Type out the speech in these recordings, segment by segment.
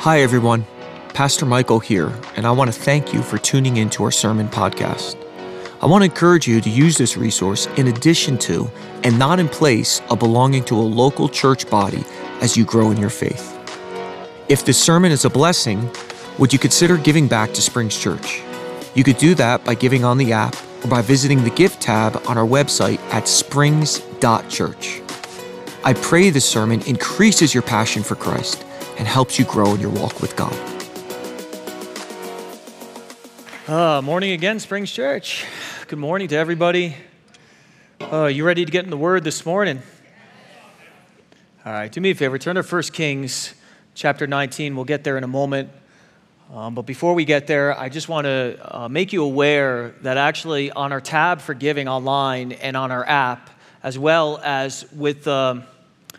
Hi, everyone. Pastor Michael here, and I want to thank you for tuning into our sermon podcast. I want to encourage you to use this resource in addition to, and not in place of belonging to a local church body as you grow in your faith. If this sermon is a blessing, would you consider giving back to Springs Church? You could do that by giving on the app or by visiting the gift tab on our website at springs.church. I pray this sermon increases your passion for Christ and helps you grow in your walk with God. Uh, morning again, Springs Church. Good morning to everybody. Uh, you ready to get in the Word this morning? All right, do me a favor, turn to 1 Kings chapter 19. We'll get there in a moment. Um, but before we get there, I just want to uh, make you aware that actually on our tab for giving online and on our app, as well as with um,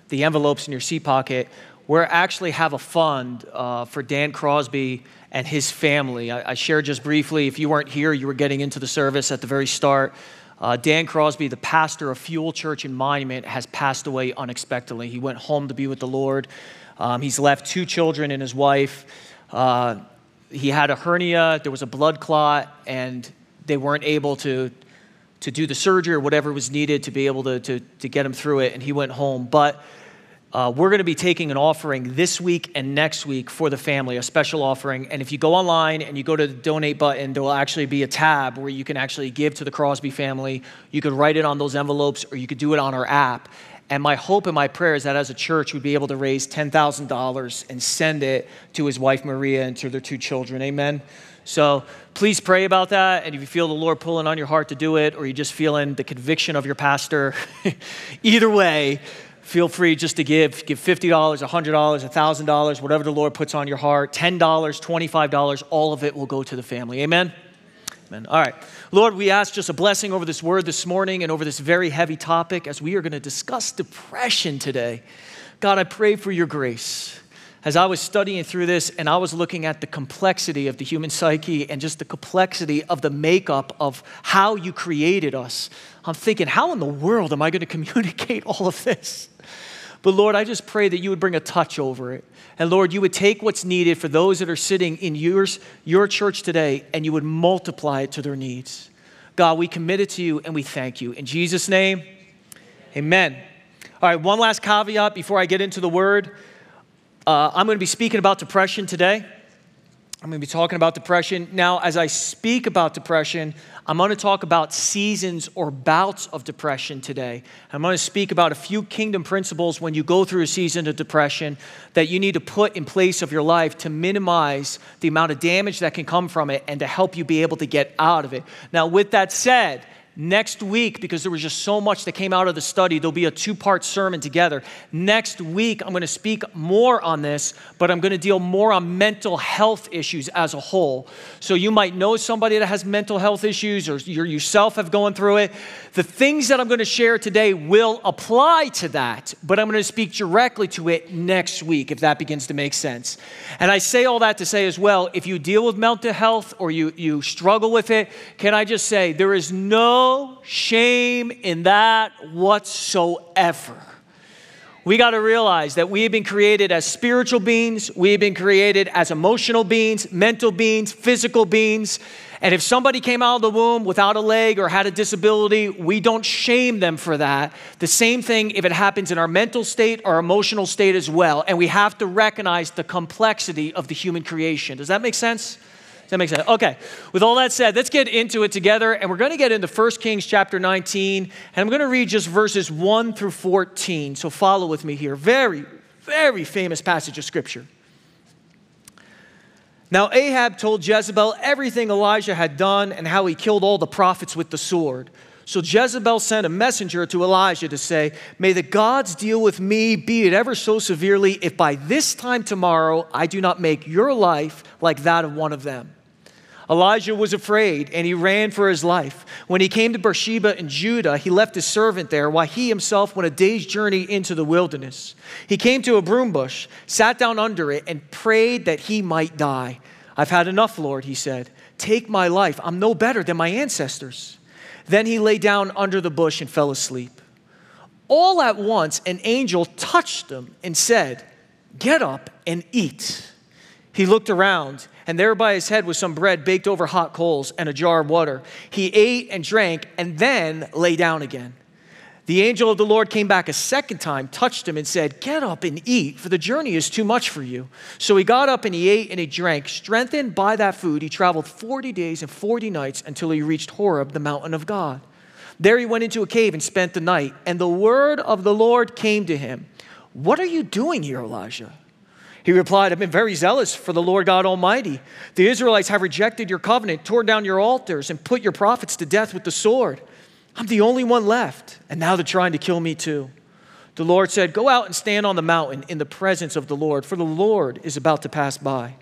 the envelopes in your seat pocket, we actually have a fund uh, for Dan Crosby and his family. I, I, shared just briefly, if you weren't here, you were getting into the service at the very start. Uh, Dan Crosby, the pastor of Fuel Church in Monument, has passed away unexpectedly. He went home to be with the Lord. Um, he's left two children and his wife. Uh, he had a hernia, there was a blood clot, and they weren't able to, to do the surgery or whatever was needed to be able to, to, to get him through it, and he went home. But uh, we're going to be taking an offering this week and next week for the family, a special offering. And if you go online and you go to the donate button, there will actually be a tab where you can actually give to the Crosby family. You could write it on those envelopes or you could do it on our app. And my hope and my prayer is that as a church, we'd be able to raise $10,000 and send it to his wife Maria and to their two children. Amen. So please pray about that. And if you feel the Lord pulling on your heart to do it, or you're just feeling the conviction of your pastor, either way, feel free just to give. Give $50, $100, $1,000, whatever the Lord puts on your heart. $10, $25, all of it will go to the family. Amen? Amen. All right. Lord, we ask just a blessing over this word this morning and over this very heavy topic as we are going to discuss depression today. God, I pray for your grace. As I was studying through this and I was looking at the complexity of the human psyche and just the complexity of the makeup of how you created us, I'm thinking, how in the world am I going to communicate all of this? But Lord, I just pray that you would bring a touch over it. And Lord, you would take what's needed for those that are sitting in yours, your church today and you would multiply it to their needs. God, we commit it to you and we thank you. In Jesus' name, amen. All right, one last caveat before I get into the word. Uh, I'm going to be speaking about depression today. I'm going to be talking about depression. Now, as I speak about depression, I'm going to talk about seasons or bouts of depression today. I'm going to speak about a few kingdom principles when you go through a season of depression that you need to put in place of your life to minimize the amount of damage that can come from it and to help you be able to get out of it. Now, with that said, Next week, because there was just so much that came out of the study, there'll be a two part sermon together. Next week, I'm going to speak more on this, but I'm going to deal more on mental health issues as a whole. So you might know somebody that has mental health issues or you yourself have gone through it. The things that I'm going to share today will apply to that, but I'm going to speak directly to it next week if that begins to make sense. And I say all that to say as well if you deal with mental health or you, you struggle with it, can I just say there is no no shame in that whatsoever. We got to realize that we have been created as spiritual beings, we have been created as emotional beings, mental beings, physical beings. And if somebody came out of the womb without a leg or had a disability, we don't shame them for that. The same thing if it happens in our mental state or emotional state as well. And we have to recognize the complexity of the human creation. Does that make sense? That makes sense? Okay. With all that said, let's get into it together. And we're going to get into 1 Kings chapter 19. And I'm going to read just verses 1 through 14. So follow with me here. Very, very famous passage of scripture. Now, Ahab told Jezebel everything Elijah had done and how he killed all the prophets with the sword. So Jezebel sent a messenger to Elijah to say, May the gods deal with me, be it ever so severely, if by this time tomorrow I do not make your life like that of one of them. Elijah was afraid and he ran for his life. When he came to Beersheba in Judah, he left his servant there while he himself went a day's journey into the wilderness. He came to a broom bush, sat down under it, and prayed that he might die. I've had enough, Lord, he said. Take my life. I'm no better than my ancestors. Then he lay down under the bush and fell asleep. All at once, an angel touched him and said, Get up and eat. He looked around, and there by his head was some bread baked over hot coals and a jar of water. He ate and drank, and then lay down again. The angel of the Lord came back a second time, touched him, and said, Get up and eat, for the journey is too much for you. So he got up and he ate and he drank. Strengthened by that food, he traveled 40 days and 40 nights until he reached Horeb, the mountain of God. There he went into a cave and spent the night. And the word of the Lord came to him What are you doing here, Elijah? He replied, I've been very zealous for the Lord God Almighty. The Israelites have rejected your covenant, torn down your altars, and put your prophets to death with the sword. I'm the only one left, and now they're trying to kill me too. The Lord said, Go out and stand on the mountain in the presence of the Lord, for the Lord is about to pass by.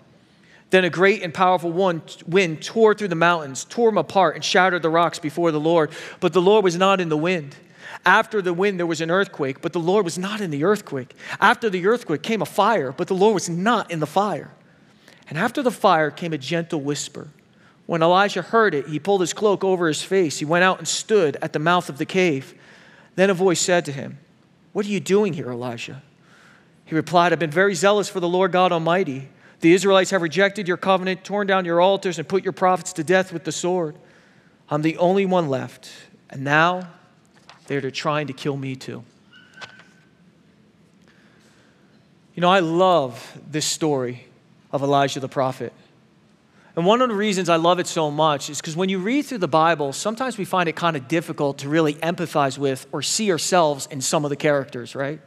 Then a great and powerful wind tore through the mountains, tore them apart, and shattered the rocks before the Lord. But the Lord was not in the wind. After the wind, there was an earthquake, but the Lord was not in the earthquake. After the earthquake came a fire, but the Lord was not in the fire. And after the fire came a gentle whisper. When Elijah heard it, he pulled his cloak over his face. He went out and stood at the mouth of the cave. Then a voice said to him, What are you doing here, Elijah? He replied, I've been very zealous for the Lord God Almighty. The Israelites have rejected your covenant, torn down your altars, and put your prophets to death with the sword. I'm the only one left. And now they're trying to kill me too. You know, I love this story of Elijah the prophet. And one of the reasons I love it so much is because when you read through the Bible, sometimes we find it kind of difficult to really empathize with or see ourselves in some of the characters, right?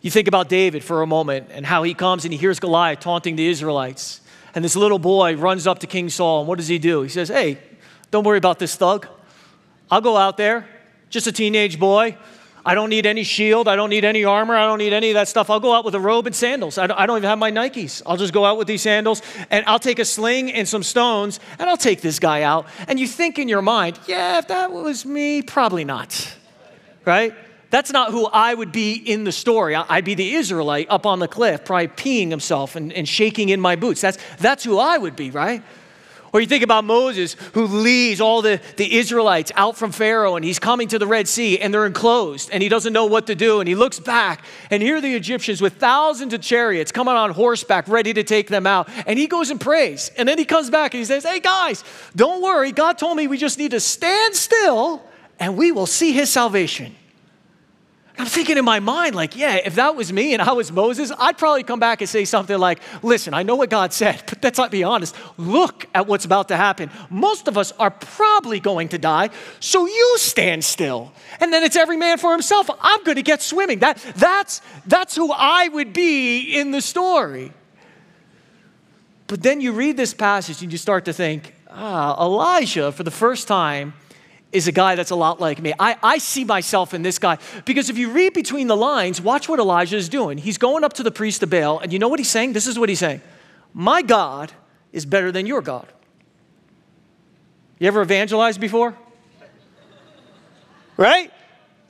You think about David for a moment and how he comes and he hears Goliath taunting the Israelites. And this little boy runs up to King Saul, and what does he do? He says, Hey, don't worry about this thug. I'll go out there, just a teenage boy. I don't need any shield. I don't need any armor. I don't need any of that stuff. I'll go out with a robe and sandals. I don't, even have my Nikes. I'll just go out with these sandals and I'll take a sling and some stones and I'll take this guy out. And you think in your mind, yeah, if that was me, probably not. Right? That's not who I would be in the story. I'd be the Israelite up on the cliff, probably peeing himself and, and shaking in my boots. That's, that's who I would be, right? Or you think about Moses who leads all the, the Israelites out from Pharaoh and he's coming to the Red Sea and they're enclosed and he doesn't know what to do. And he looks back and here are the Egyptians with thousands of chariots coming on horseback ready to take them out. And he goes and prays. And then he comes back and he says, Hey guys, don't worry. God told me we just need to stand still and we will see his salvation. I'm thinking in my mind, like, yeah, if that was me and I was Moses, I'd probably come back and say something like, listen, I know what God said, but let's not be honest. Look at what's about to happen. Most of us are probably going to die, so you stand still. And then it's every man for himself. I'm going to get swimming. That, that's, that's who I would be in the story. But then you read this passage and you start to think, ah, Elijah, for the first time, is a guy that's a lot like me. I, I see myself in this guy because if you read between the lines, watch what Elijah is doing. He's going up to the priest of Baal, and you know what he's saying? This is what he's saying My God is better than your God. You ever evangelized before? Right?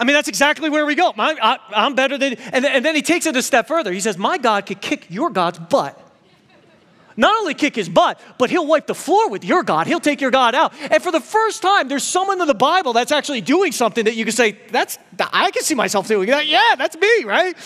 I mean, that's exactly where we go. My, I, am better than, and, and then he takes it a step further. He says, My God could kick your God's butt not only kick his butt, but he'll wipe the floor with your God. He'll take your God out. And for the first time, there's someone in the Bible that's actually doing something that you can say, that's, I can see myself doing that. Yeah, that's me, right?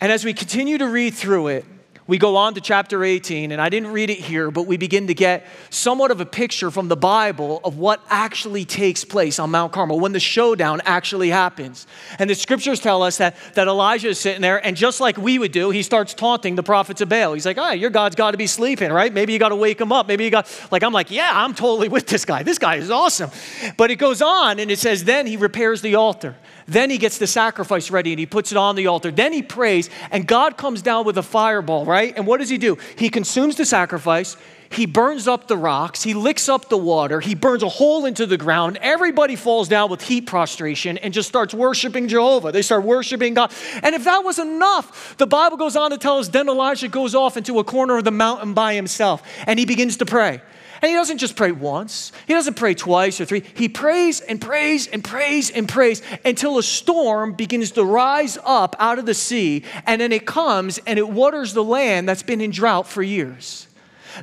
And as we continue to read through it, we go on to chapter 18, and I didn't read it here, but we begin to get somewhat of a picture from the Bible of what actually takes place on Mount Carmel, when the showdown actually happens. And the scriptures tell us that, that Elijah is sitting there, and just like we would do, he starts taunting the prophets of Baal. He's like, all right, your God's got to be sleeping, right? Maybe you got to wake him up. Maybe you got, like, I'm like, yeah, I'm totally with this guy. This guy is awesome. But it goes on, and it says, then he repairs the altar. Then he gets the sacrifice ready and he puts it on the altar. Then he prays, and God comes down with a fireball, right? And what does he do? He consumes the sacrifice. He burns up the rocks. He licks up the water. He burns a hole into the ground. Everybody falls down with heat prostration and just starts worshiping Jehovah. They start worshiping God. And if that was enough, the Bible goes on to tell us then Elijah goes off into a corner of the mountain by himself and he begins to pray. And he doesn't just pray once, he doesn't pray twice or three. He prays and prays and prays and prays until a storm begins to rise up out of the sea, and then it comes and it waters the land that's been in drought for years.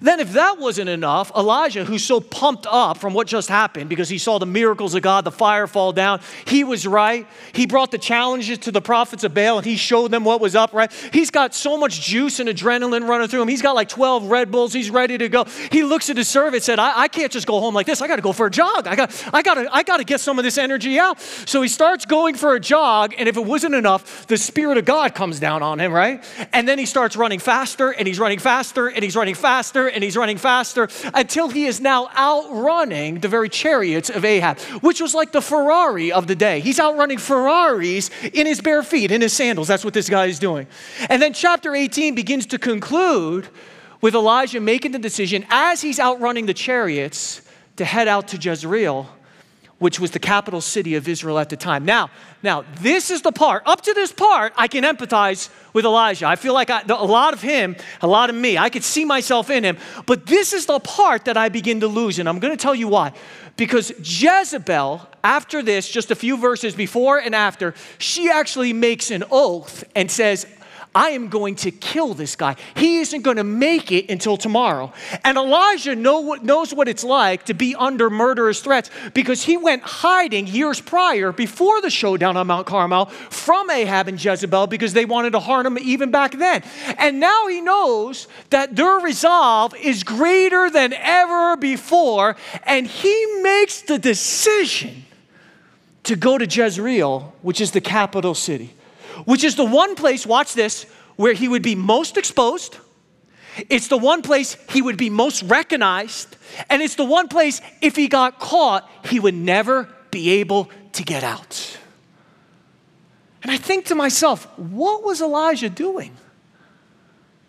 Then, if that wasn't enough, Elijah, who's so pumped up from what just happened because he saw the miracles of God, the fire fall down, he was right. He brought the challenges to the prophets of Baal and he showed them what was up, right? He's got so much juice and adrenaline running through him. He's got like 12 Red Bulls. He's ready to go. He looks at his servant and said, I, I can't just go home like this. I got to go for a jog. I got, I got I got to get some of this energy out. So he starts going for a jog. And if it wasn't enough, the Spirit of God comes down on him, right? And then he starts running faster and he's running faster and he's running faster faster and he's running faster until he is now outrunning the very chariots of Ahab, which was like the Ferrari of the day. He's outrunning Ferraris in his bare feet, in his sandals. That's what this guy is doing. And then chapter 18 begins to conclude with Elijah making the decision as he's outrunning the chariots to head out to Jezreel which was the capital city of Israel at the time. Now, now this is the part. Up to this part, I can empathize with Elijah. I feel like I, a lot of him, a lot of me. I could see myself in him. But this is the part that I begin to lose, and I'm going to tell you why. Because Jezebel, after this, just a few verses before and after, she actually makes an oath and says, I am going to kill this guy. He isn't going to make it until tomorrow. And Elijah know, knows what it's like to be under murderous threats because he went hiding years prior, before the showdown on Mount Carmel, from Ahab and Jezebel because they wanted to harm him even back then. And now he knows that their resolve is greater than ever before, and he makes the decision to go to Jezreel, which is the capital city which is the one place, watch this, where he would be most exposed. It's the one place he would be most recognized. And it's the one place, if he got caught, he would never be able to get out. And I think to myself, what was Elijah doing?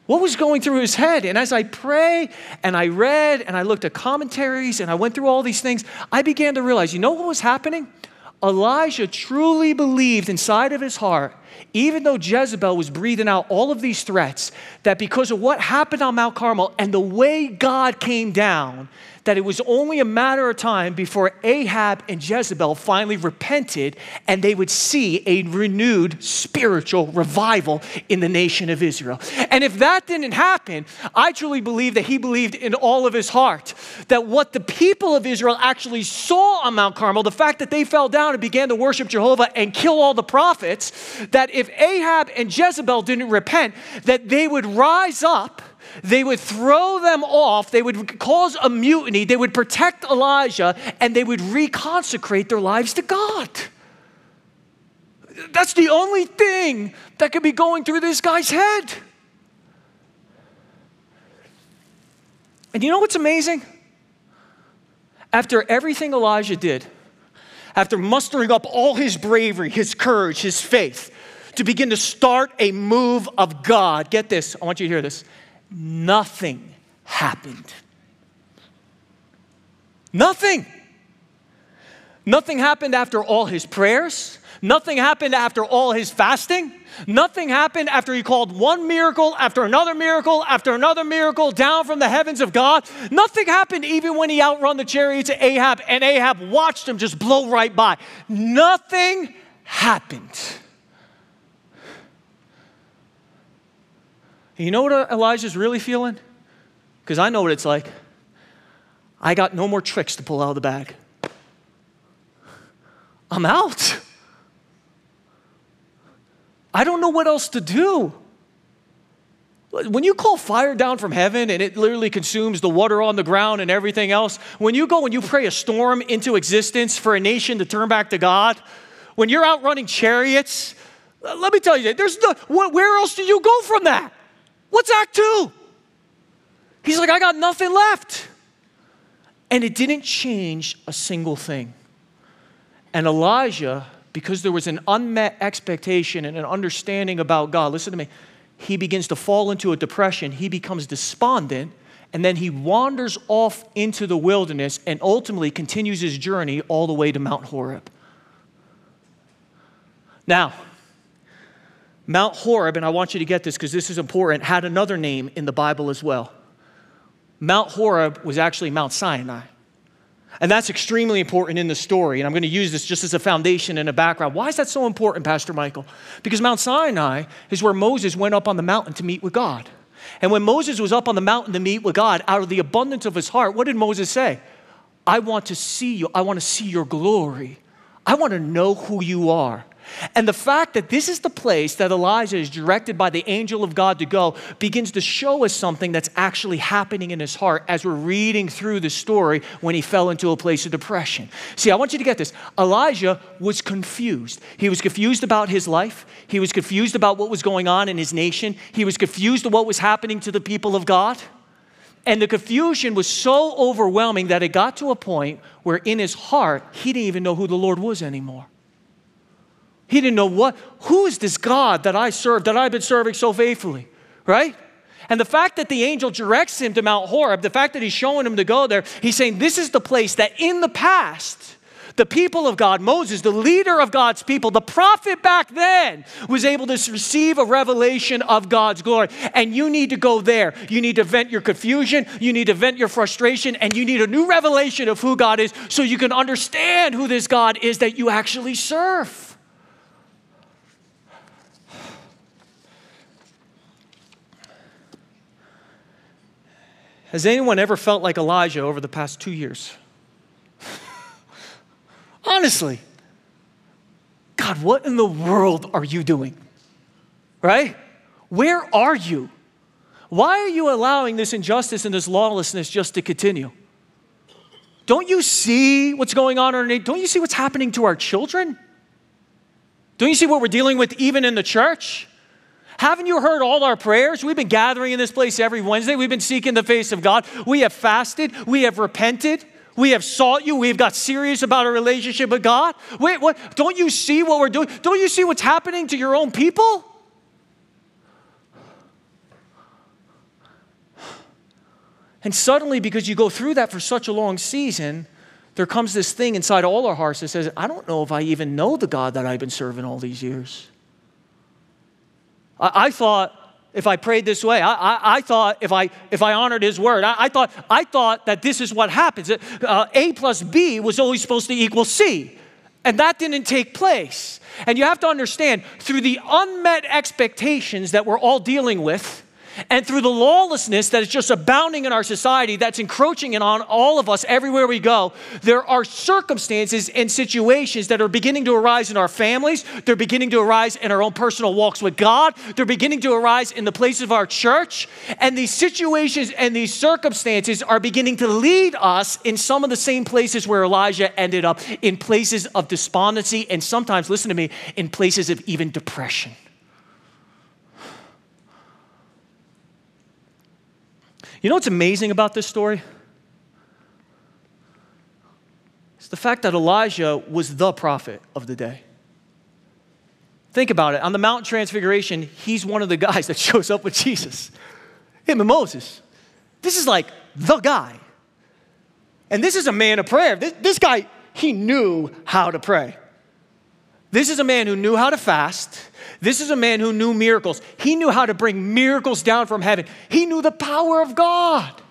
What was going through his head? And as I pray and I read and I looked at commentaries and I went through all these things, I began to realize you know what was happening? Elijah truly believed inside of his heart even though Jezebel was breathing out all of these threats, that because of what happened on Mount Carmel and the way God came down, that it was only a matter of time before Ahab and Jezebel finally repented and they would see a renewed spiritual revival in the nation of Israel. And if that didn't happen, I truly believe that he believed in all of his heart that what the people of Israel actually saw on Mount Carmel, the fact that they fell down and began to worship Jehovah and kill all the prophets, that if Ahab and Jezebel didn't repent, that they would rise up they would throw them off, they would cause a mutiny, they would protect Elijah, and they would reconsecrate their lives to God. That's the only thing that could be going through this guy's head. And you know what's amazing? After everything Elijah did, after mustering up all his bravery, his courage, his faith, to begin to start a move of God, get this, I want you to hear this nothing happened. Nothing. Nothing happened after all his prayers. Nothing happened after all his fasting. Nothing happened after he called one miracle after another miracle after another miracle down from the heavens of God. Nothing happened even when he outrun the chariots of Ahab and Ahab watched him just blow right by. Nothing happened. And you know what uh, Elijah's really feeling? Because I know what it's like. I got no more tricks to pull out of the bag. I'm out. I don't know what else to do. When you call fire down from heaven and it literally consumes the water on the ground and everything else, when you go and you pray a storm into existence for a nation to turn back to God, when you're out running chariots, uh, let me tell you, there's no, where else do you go from that? What's Act Two? He's like, I got nothing left. And it didn't change a single thing. And Elijah, because there was an unmet expectation and an understanding about God, listen to me, he begins to fall into a depression. He becomes despondent, and then he wanders off into the wilderness and ultimately continues his journey all the way to Mount Horeb. Now, Mount Horeb, and I want you to get this because this is important, had another name in the Bible as well. Mount Horeb was actually Mount Sinai. And that's extremely important in the story. And I'm going to use this just as a foundation and a background. Why is that so important, Pastor Michael? Because Mount Sinai is where Moses went up on the mountain to meet with God. And when Moses was up on the mountain to meet with God, out of the abundance of his heart, what did Moses say? I want to see you. I want to see your glory. I want to know who you are. And the fact that this is the place that Elijah is directed by the angel of God to go begins to show us something that's actually happening in his heart as we're reading through the story when he fell into a place of depression. See, I want you to get this. Elijah was confused. He was confused about his life, he was confused about what was going on in his nation, he was confused about what was happening to the people of God. And the confusion was so overwhelming that it got to a point where in his heart, he didn't even know who the Lord was anymore. He didn't know what, who is this God that I serve, that I've been serving so faithfully, right? And the fact that the angel directs him to Mount Horeb, the fact that he's showing him to go there, he's saying this is the place that in the past, the people of God, Moses, the leader of God's people, the prophet back then, was able to receive a revelation of God's glory. And you need to go there. You need to vent your confusion, you need to vent your frustration, and you need a new revelation of who God is so you can understand who this God is that you actually serve. Has anyone ever felt like Elijah over the past two years? Honestly, God, what in the world are you doing? Right? Where are you? Why are you allowing this injustice and this lawlessness just to continue? Don't you see what's going on underneath? Don't you see what's happening to our children? Don't you see what we're dealing with even in the church? Haven't you heard all our prayers? We've been gathering in this place every Wednesday. We've been seeking the face of God. We have fasted. We have repented. We have sought you. We've got serious about our relationship with God. Wait, what? Don't you see what we're doing? Don't you see what's happening to your own people? And suddenly, because you go through that for such a long season, there comes this thing inside all our hearts that says, I don't know if I even know the God that I've been serving all these years. I, I thought if I prayed this way. I, I, I, thought if I, if I honored his word, I, I thought, I thought that this is what happens. Uh, a plus B was always supposed to equal C. And that didn't take place. And you have to understand, through the unmet expectations that we're all dealing with, and through the lawlessness that is just abounding in our society, that's encroaching on all of us everywhere we go, there are circumstances and situations that are beginning to arise in our families. They're beginning to arise in our own personal walks with God. They're beginning to arise in the places of our church. And these situations and these circumstances are beginning to lead us in some of the same places where Elijah ended up in places of despondency and sometimes, listen to me, in places of even depression. You know what's amazing about this story? It's the fact that Elijah was the prophet of the day. Think about it. On the Mount Transfiguration, he's one of the guys that shows up with Jesus. Him and Moses. This is like the guy. And this is a man of prayer. This, this guy, he knew how to pray. This is a man who knew how to fast. This is a man who knew miracles. He knew how to bring miracles down from heaven. He knew the power of God.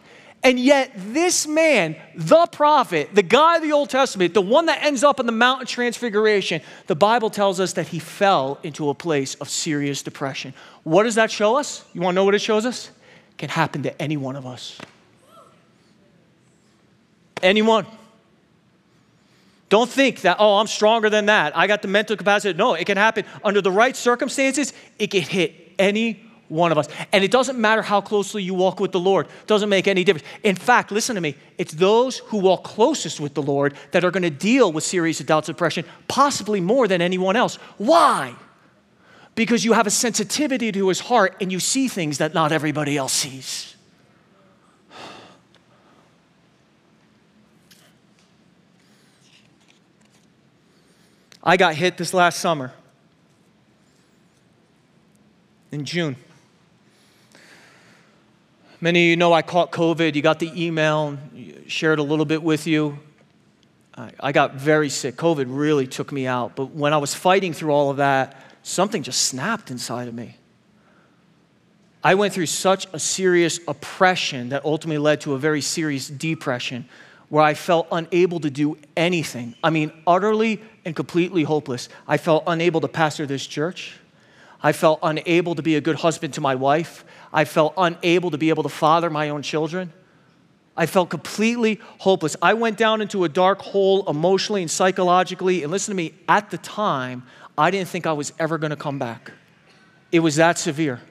And yet, this man, the prophet, the guy of the Old Testament, the one that ends up in the Mountain Transfiguration, the Bible tells us that he fell into a place of serious depression. What does that show us? You want to know what it shows us? It can happen to any one of us. Anyone. Don't think that, oh, I'm stronger than that. I got the mental capacity. No, it can happen under the right circumstances. It can hit any one of us. And it doesn't matter how closely you walk with the Lord, it doesn't make any difference. In fact, listen to me, it's those who walk closest with the Lord that are going to deal with serious and depression, possibly more than anyone else. Why? Because you have a sensitivity to his heart and you see things that not everybody else sees. I got hit this last summer in June. Many of you know I caught COVID. You got the email, shared a little bit with you. I got very sick. COVID really took me out. But when I was fighting through all of that, something just snapped inside of me. I went through such a serious oppression that ultimately led to a very serious depression where I felt unable to do anything. I mean, utterly and completely hopeless. I felt unable to pastor this church. I felt unable to be a good husband to my wife. I felt unable to be able to father my own children. I felt completely hopeless. I went down into a dark hole emotionally and psychologically. And listen to me, at the time, I didn't think I was ever going to come back. It was that severe.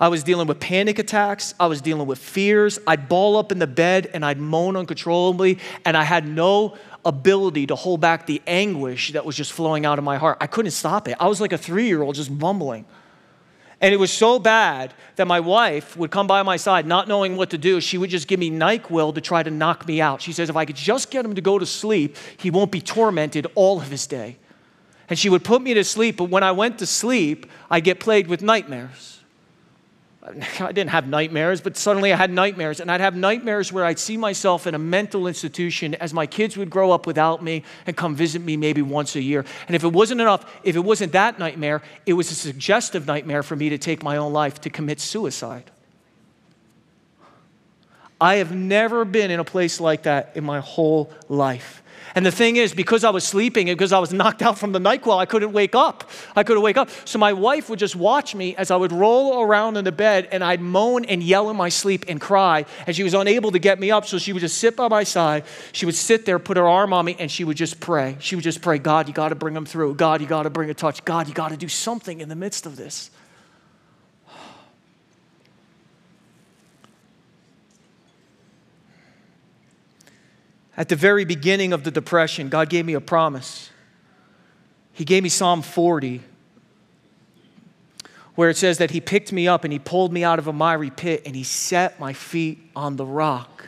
I was dealing with panic attacks. I was dealing with fears. I'd ball up in the bed and I'd moan uncontrollably, and I had no ability to hold back the anguish that was just flowing out of my heart. I couldn't stop it. I was like a three year old just mumbling. And it was so bad that my wife would come by my side not knowing what to do. She would just give me NyQuil to try to knock me out. She says, if I could just get him to go to sleep, he won't be tormented all of his day. And she would put me to sleep, but when I went to sleep, I get plagued with nightmares. I didn't have nightmares, but suddenly I had nightmares. And I'd have nightmares where I'd see myself in a mental institution as my kids would grow up without me and come visit me maybe once a year. And if it wasn't enough, if it wasn't that nightmare, it was a suggestive nightmare for me to take my own life, to commit suicide. I have never been in a place like that in my whole life. And the thing is, because I was sleeping and because I was knocked out from the NyQuil, I couldn't wake up. I couldn't wake up. So my wife would just watch me as I would roll around in the bed and I'd moan and yell in my sleep and cry. And she was unable to get me up. So she would just sit by my side. She would sit there, put her arm on me, and she would just pray. She would just pray, God, you got to bring them through. God, you got to bring a touch. God, you got to do something in the midst of this. At the very beginning of the depression, God gave me a promise. He gave me Psalm 40, where it says that He picked me up and He pulled me out of a miry pit and He set my feet on the rock.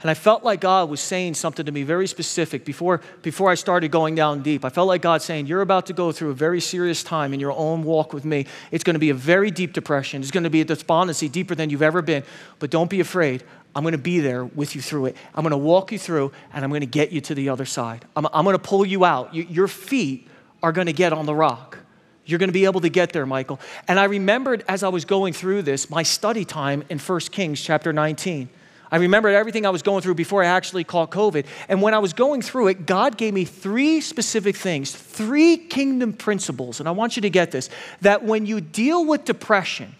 And I felt like God was saying something to me very specific before, before I started going down deep. I felt like God saying, You're about to go through a very serious time in your own walk with me. It's going to be a very deep depression. It's going to be a despondency deeper than you've ever been. But don't be afraid. I'm going to be there with you through it. I'm going to walk you through and I'm going to get you to the other side. I'm, I'm going to pull you out. You, your feet are going to get on the rock. You're going to be able to get there, Michael. And I remembered as I was going through this, my study time in 1 Kings chapter 19. I remembered everything I was going through before I actually caught COVID. And when I was going through it, God gave me three specific things, three kingdom principles. And I want you to get this that when you deal with depression,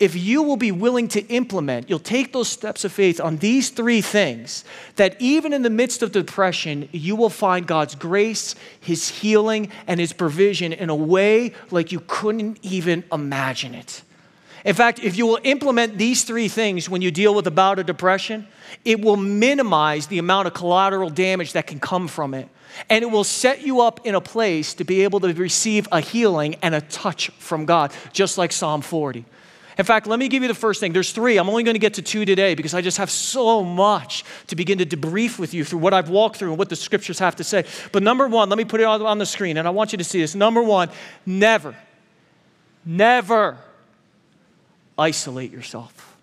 if you will be willing to implement, you'll take those steps of faith on these three things, that even in the midst of depression, you will find God's grace, His healing, and His provision in a way like you couldn't even imagine it. In fact, if you will implement these three things when you deal with a bout of depression, it will minimize the amount of collateral damage that can come from it. And it will set you up in a place to be able to receive a healing and a touch from God, just like Psalm 40. In fact, let me give you the first thing. There's three. I'm only going to get to two today because I just have so much to begin to debrief with you through what I've walked through and what the scriptures have to say. But number one, let me put it on the screen and I want you to see this. Number one, never, never isolate yourself.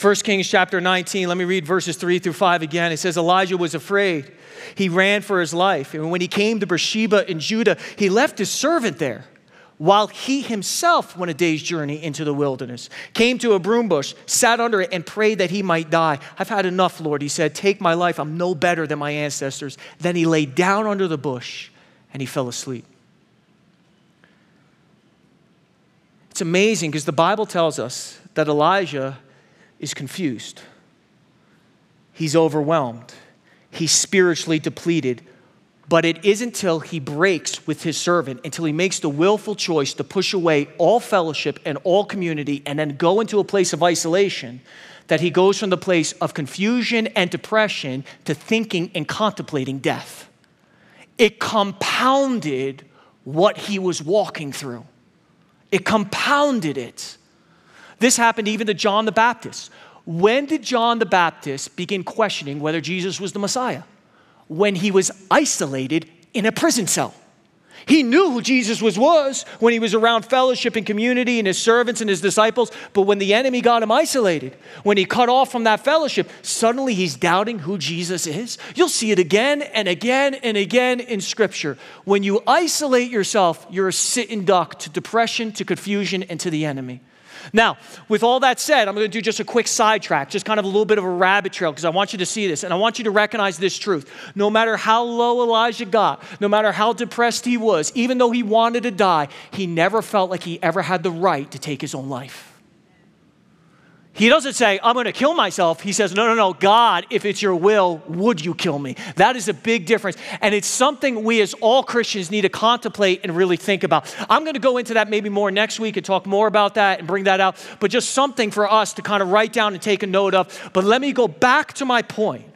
1 Kings chapter 19, let me read verses 3 through 5 again. It says, Elijah was afraid he ran for his life. And when he came to Beersheba in Judah, he left his servant there while he himself went a day's journey into the wilderness, came to a broom bush, sat under it, and prayed that he might die. I've had enough, Lord. He said, Take my life. I'm no better than my ancestors. Then he lay down under the bush and he fell asleep. It's amazing because the Bible tells us that Elijah is confused, he's overwhelmed he's spiritually depleted. But it isn't until he breaks with his servant, until he makes the willful choice to push away all fellowship and all community and then go into a place of isolation, that he goes from the place of confusion and depression to thinking and contemplating death. It compounded what he was walking through, it compounded it. This happened even to John the Baptist. When did John the Baptist begin questioning whether Jesus was the Messiah? When he was isolated in a prison cell. He knew who Jesus was, was when he was around fellowship and community and his servants and his disciples, but when the enemy got him isolated, when he cut off from that fellowship, suddenly he's doubting who Jesus is. You'll see it again and again and again in Scripture. When you isolate yourself, you're a sitting duck to depression, to confusion, and to the enemy. Now, with all that said, I'm going to do just a quick sidetrack, just kind of a little bit of a rabbit trail, because I want you to see this and I want you to recognize this truth. No matter how low Elijah got, no matter how depressed he was, even though he wanted to die, he never felt like he ever had the right to take his own life. He doesn't say, I'm going to kill myself. He says, No, no, no, God, if it's your will, would you kill me? That is a big difference. And it's something we as all Christians need to contemplate and really think about. I'm going to go into that maybe more next week and talk more about that and bring that out, but just something for us to kind of write down and take a note of. But let me go back to my point.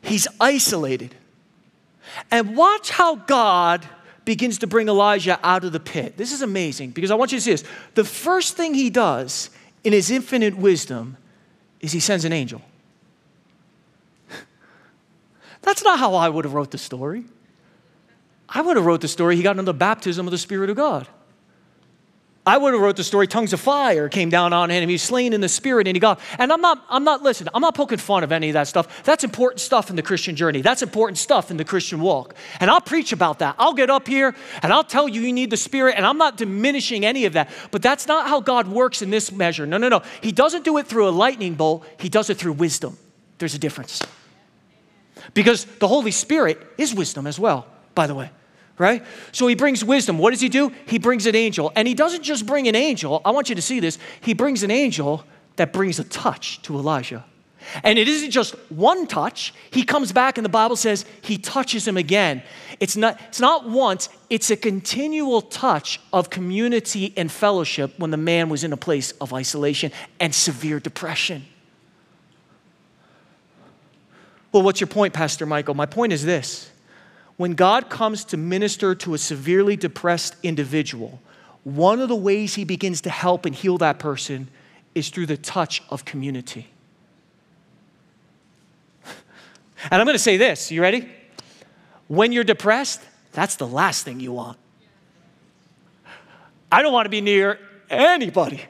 He's isolated. And watch how God begins to bring Elijah out of the pit. This is amazing because I want you to see this. The first thing he does in his infinite wisdom, is he sends an angel. That's not how I would have wrote the story. I would have wrote the story he got into the baptism of the Spirit of God. I would have wrote the story, tongues of fire came down on him. He was slain in the spirit and he got. And I'm not, I'm not, listen, I'm not poking fun of any of that stuff. That's important stuff in the Christian journey. That's important stuff in the Christian walk. And I'll preach about that. I'll get up here and I'll tell you you need the spirit. And I'm not diminishing any of that. But that's not how God works in this measure. No, no, no. He doesn't do it through a lightning bolt, He does it through wisdom. There's a difference. Because the Holy Spirit is wisdom as well, by the way right? So he brings wisdom. What does he do? He brings an angel. And he doesn't just bring an angel, I want you to see this. He brings an angel that brings a touch to Elijah. And it isn't just one touch. He comes back and the Bible says he touches him again. It's not, it's not once, it's a continual touch of community and fellowship when the man was in a place of isolation and severe depression. Well, what's your point, Pastor Michael? My point is this when God comes to minister to a severely depressed individual, one of the ways he begins to help and heal that person is through the touch of community. And I'm going to say this, you ready? When you're depressed, that's the last thing you want. I don't want to be near anybody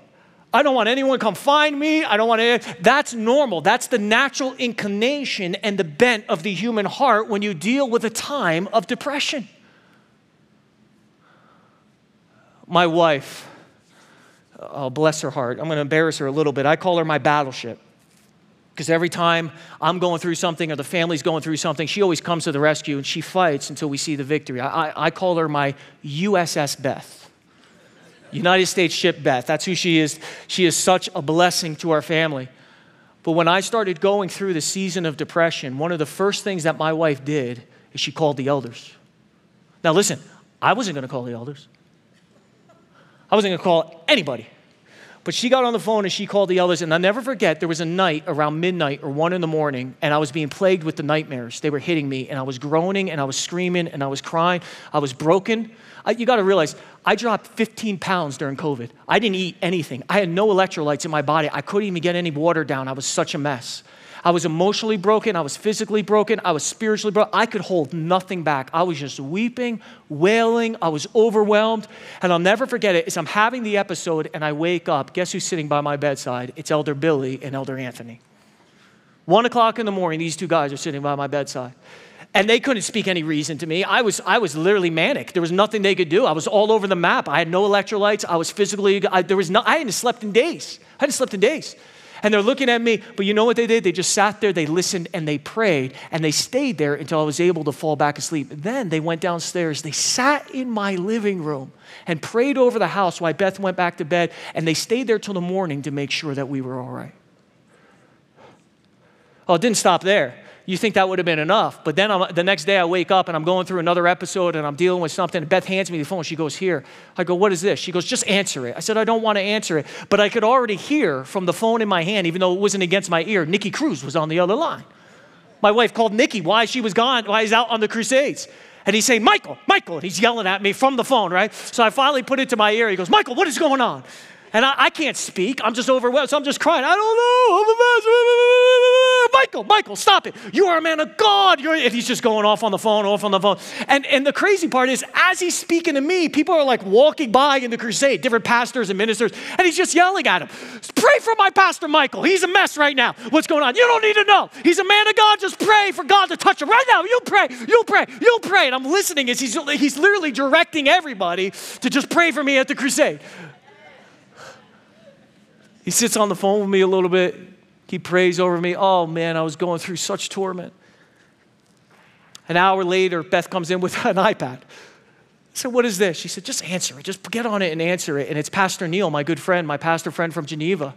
I don't want anyone come find me. I don't want to. That's normal. That's the natural inclination and the bent of the human heart when you deal with a time of depression. My wife, oh, bless her heart, I'm going to embarrass her a little bit. I call her my battleship. Because every time I'm going through something or the family's going through something, she always comes to the rescue and she fights until we see the victory. I, I, I call her my USS Beth. United States ship Beth. That's who she is. She is such a blessing to our family. But when I started going through the season of depression, one of the first things that my wife did is she called the elders. Now, listen, I wasn't going to call the elders, I wasn't going to call anybody. But she got on the phone and she called the elders. And I'll never forget, there was a night around midnight or one in the morning, and I was being plagued with the nightmares. They were hitting me, and I was groaning and I was screaming and I was crying. I was broken. I, you got to realize, I dropped 15 pounds during COVID. I didn't eat anything. I had no electrolytes in my body. I couldn't even get any water down. I was such a mess. I was emotionally broken. I was physically broken. I was spiritually broken. I could hold nothing back. I was just weeping, wailing. I was overwhelmed. And I'll never forget it. As I'm having the episode and I wake up, guess who's sitting by my bedside? It's Elder Billy and Elder Anthony. One o'clock in the morning, these two guys are sitting by my bedside and they couldn't speak any reason to me. I was, I was literally manic. There was nothing they could do. I was all over the map. I had no electrolytes. I was physically, I, there was no, I hadn't slept in days. I hadn't slept in days. And they're looking at me, but you know what they did? They just sat there, they listened, and they prayed, and they stayed there until I was able to fall back asleep. Then they went downstairs. They sat in my living room and prayed over the house while Beth went back to bed, and they stayed there till the morning to make sure that we were all right. Oh, it didn't stop there you think that would have been enough. But then I'm, the next day I wake up and I'm going through another episode and I'm dealing with something. Beth hands me the phone. She goes, Here. I go, What is this? She goes, Just answer it. I said, I don't want to answer it. But I could already hear from the phone in my hand, even though it wasn't against my ear, Nicky Cruz was on the other line. My wife called Nicky why she was gone, why he's out on the crusades. And he's saying, Michael, Michael. And he's yelling at me from the phone, right? So I finally put it to my ear. He goes, Michael, what is going on? And I, I, can't speak. I'm just overwhelmed. So I'm just crying. I don't know. I'm a mess. Michael, Michael, stop it. You are a man of God. You're, and he's just going off on the phone, off on the phone. And, and the crazy part is, as he's speaking to me, people are like walking by in the crusade, different pastors and ministers, and he's just yelling at him. Pray for my pastor, Michael. He's a mess right now. What's going on? You don't need to know. He's a man of God. Just pray for God to touch him right now. You'll pray. You'll pray. You'll pray. And I'm listening as he's, he's literally directing everybody to just pray for me at the crusade. He sits on the phone with me a little bit. He prays over me. Oh man, I was going through such torment. An hour later, Beth comes in with an iPad. I said, What is this? She said, Just answer it. Just get on it and answer it. And it's Pastor Neil, my good friend, my pastor friend from Geneva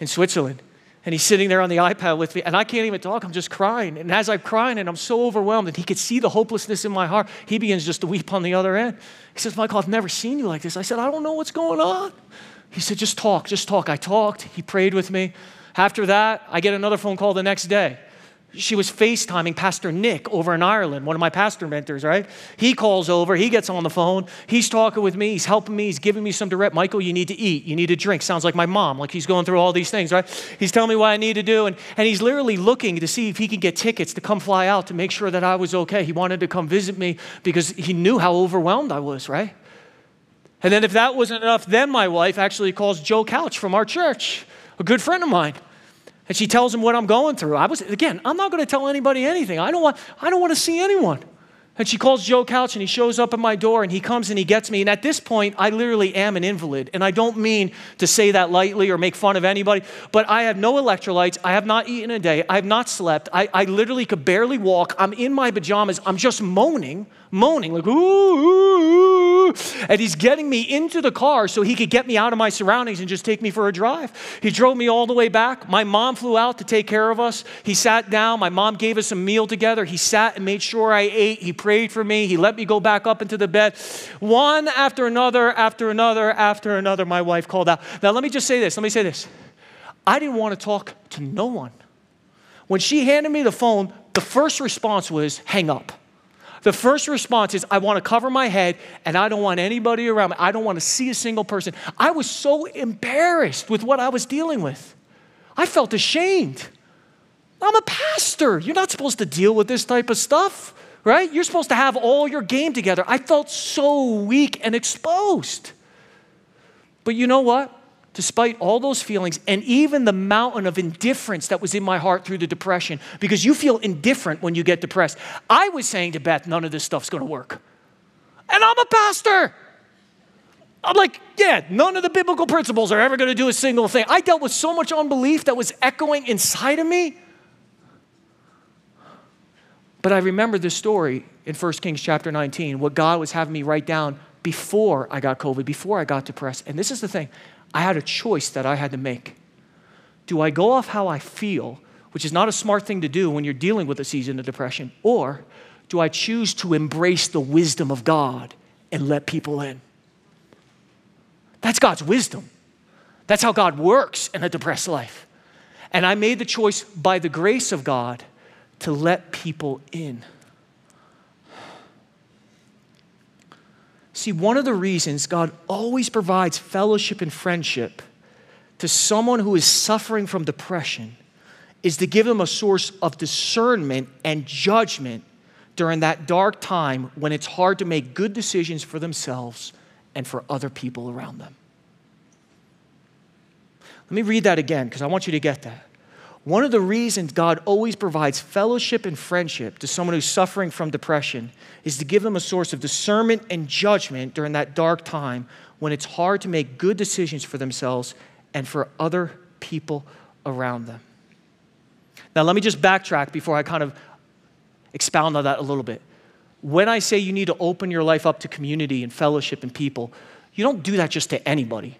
in Switzerland. And he's sitting there on the iPad with me, and I can't even talk. I'm just crying. And as I'm crying, and I'm so overwhelmed, and he could see the hopelessness in my heart, he begins just to weep on the other end. He says, Michael, I've never seen you like this. I said, I don't know what's going on. He said, just talk, just talk. I talked. He prayed with me. After that, I get another phone call the next day she was FaceTiming Pastor Nick over in Ireland, one of my pastor mentors, right? He calls over, he gets on the phone, he's talking with me, he's helping me, he's giving me some direct, Michael, you need to eat, you need to drink. Sounds like my mom, like he's going through all these things, right? He's telling me what I need to do, and, and he's literally looking to see if he can get tickets to come fly out to make sure that I was okay. He wanted to come visit me because he knew how overwhelmed I was, right? And then if that wasn't enough, then my wife actually calls Joe Couch from our church, a good friend of mine and she tells him what I'm going through. I was again, I'm not going to tell anybody anything. I don't want I don't want to see anyone. And she calls Joe Couch and he shows up at my door and he comes and he gets me. And at this point, I literally am an invalid. And I don't mean to say that lightly or make fun of anybody, but I have no electrolytes. I have not eaten a day. I have not slept. I, I literally could barely walk. I'm in my pajamas. I'm just moaning moaning, like, ooh, ooh, ooh, And he's getting me into the car so he could get me out of my surroundings and just take me for a drive. He drove me all the way back. My mom flew out to take care of us. He sat down. My mom gave us a meal together. He sat and made sure I ate. He prayed for me. He let me go back up into the bed. One after another, after another, after another, my wife called out. Now, let me just say this. Let me say this. I didn't want to talk to no one. When she handed me the phone, the first response was hang up. The first response is, I want to cover my head and I don't want anybody around me. I don't want to see a single person. I was so embarrassed with what I was dealing with. I felt ashamed. I'm a pastor. You're not supposed to deal with this type of stuff, right? You're supposed to have all your game together. I felt so weak and exposed. But you know what? despite all those feelings and even the mountain of indifference that was in my heart through the depression, because you feel indifferent when you get depressed. I was saying to Beth, none of this stuff's gonna work. And I'm a pastor. I'm like, yeah, none of the biblical principles are ever gonna do a single thing. I dealt with so much unbelief that was echoing inside of me. But I remember this story in 1 Kings chapter 19, what God was having me write down before I got COVID, before I got depressed. And this is the thing I had a choice that I had to make. Do I go off how I feel, which is not a smart thing to do when you're dealing with a season of depression, or do I choose to embrace the wisdom of God and let people in? That's God's wisdom. That's how God works in a depressed life. And I made the choice by the grace of God to let people in. See, one of the reasons God always provides fellowship and friendship to someone who is suffering from depression is to give them a source of discernment and judgment during that dark time when it's hard to make good decisions for themselves and for other people around them. Let me read that again because I want you to get that. One of the reasons God always provides fellowship and friendship to someone who's suffering from depression is to give them a source of discernment and judgment during that dark time when it's hard to make good decisions for themselves and for other people around them. Now, let me just backtrack before I kind of expound on that a little bit. When I say you need to open your life up to community and fellowship and people, you don't do that just to anybody.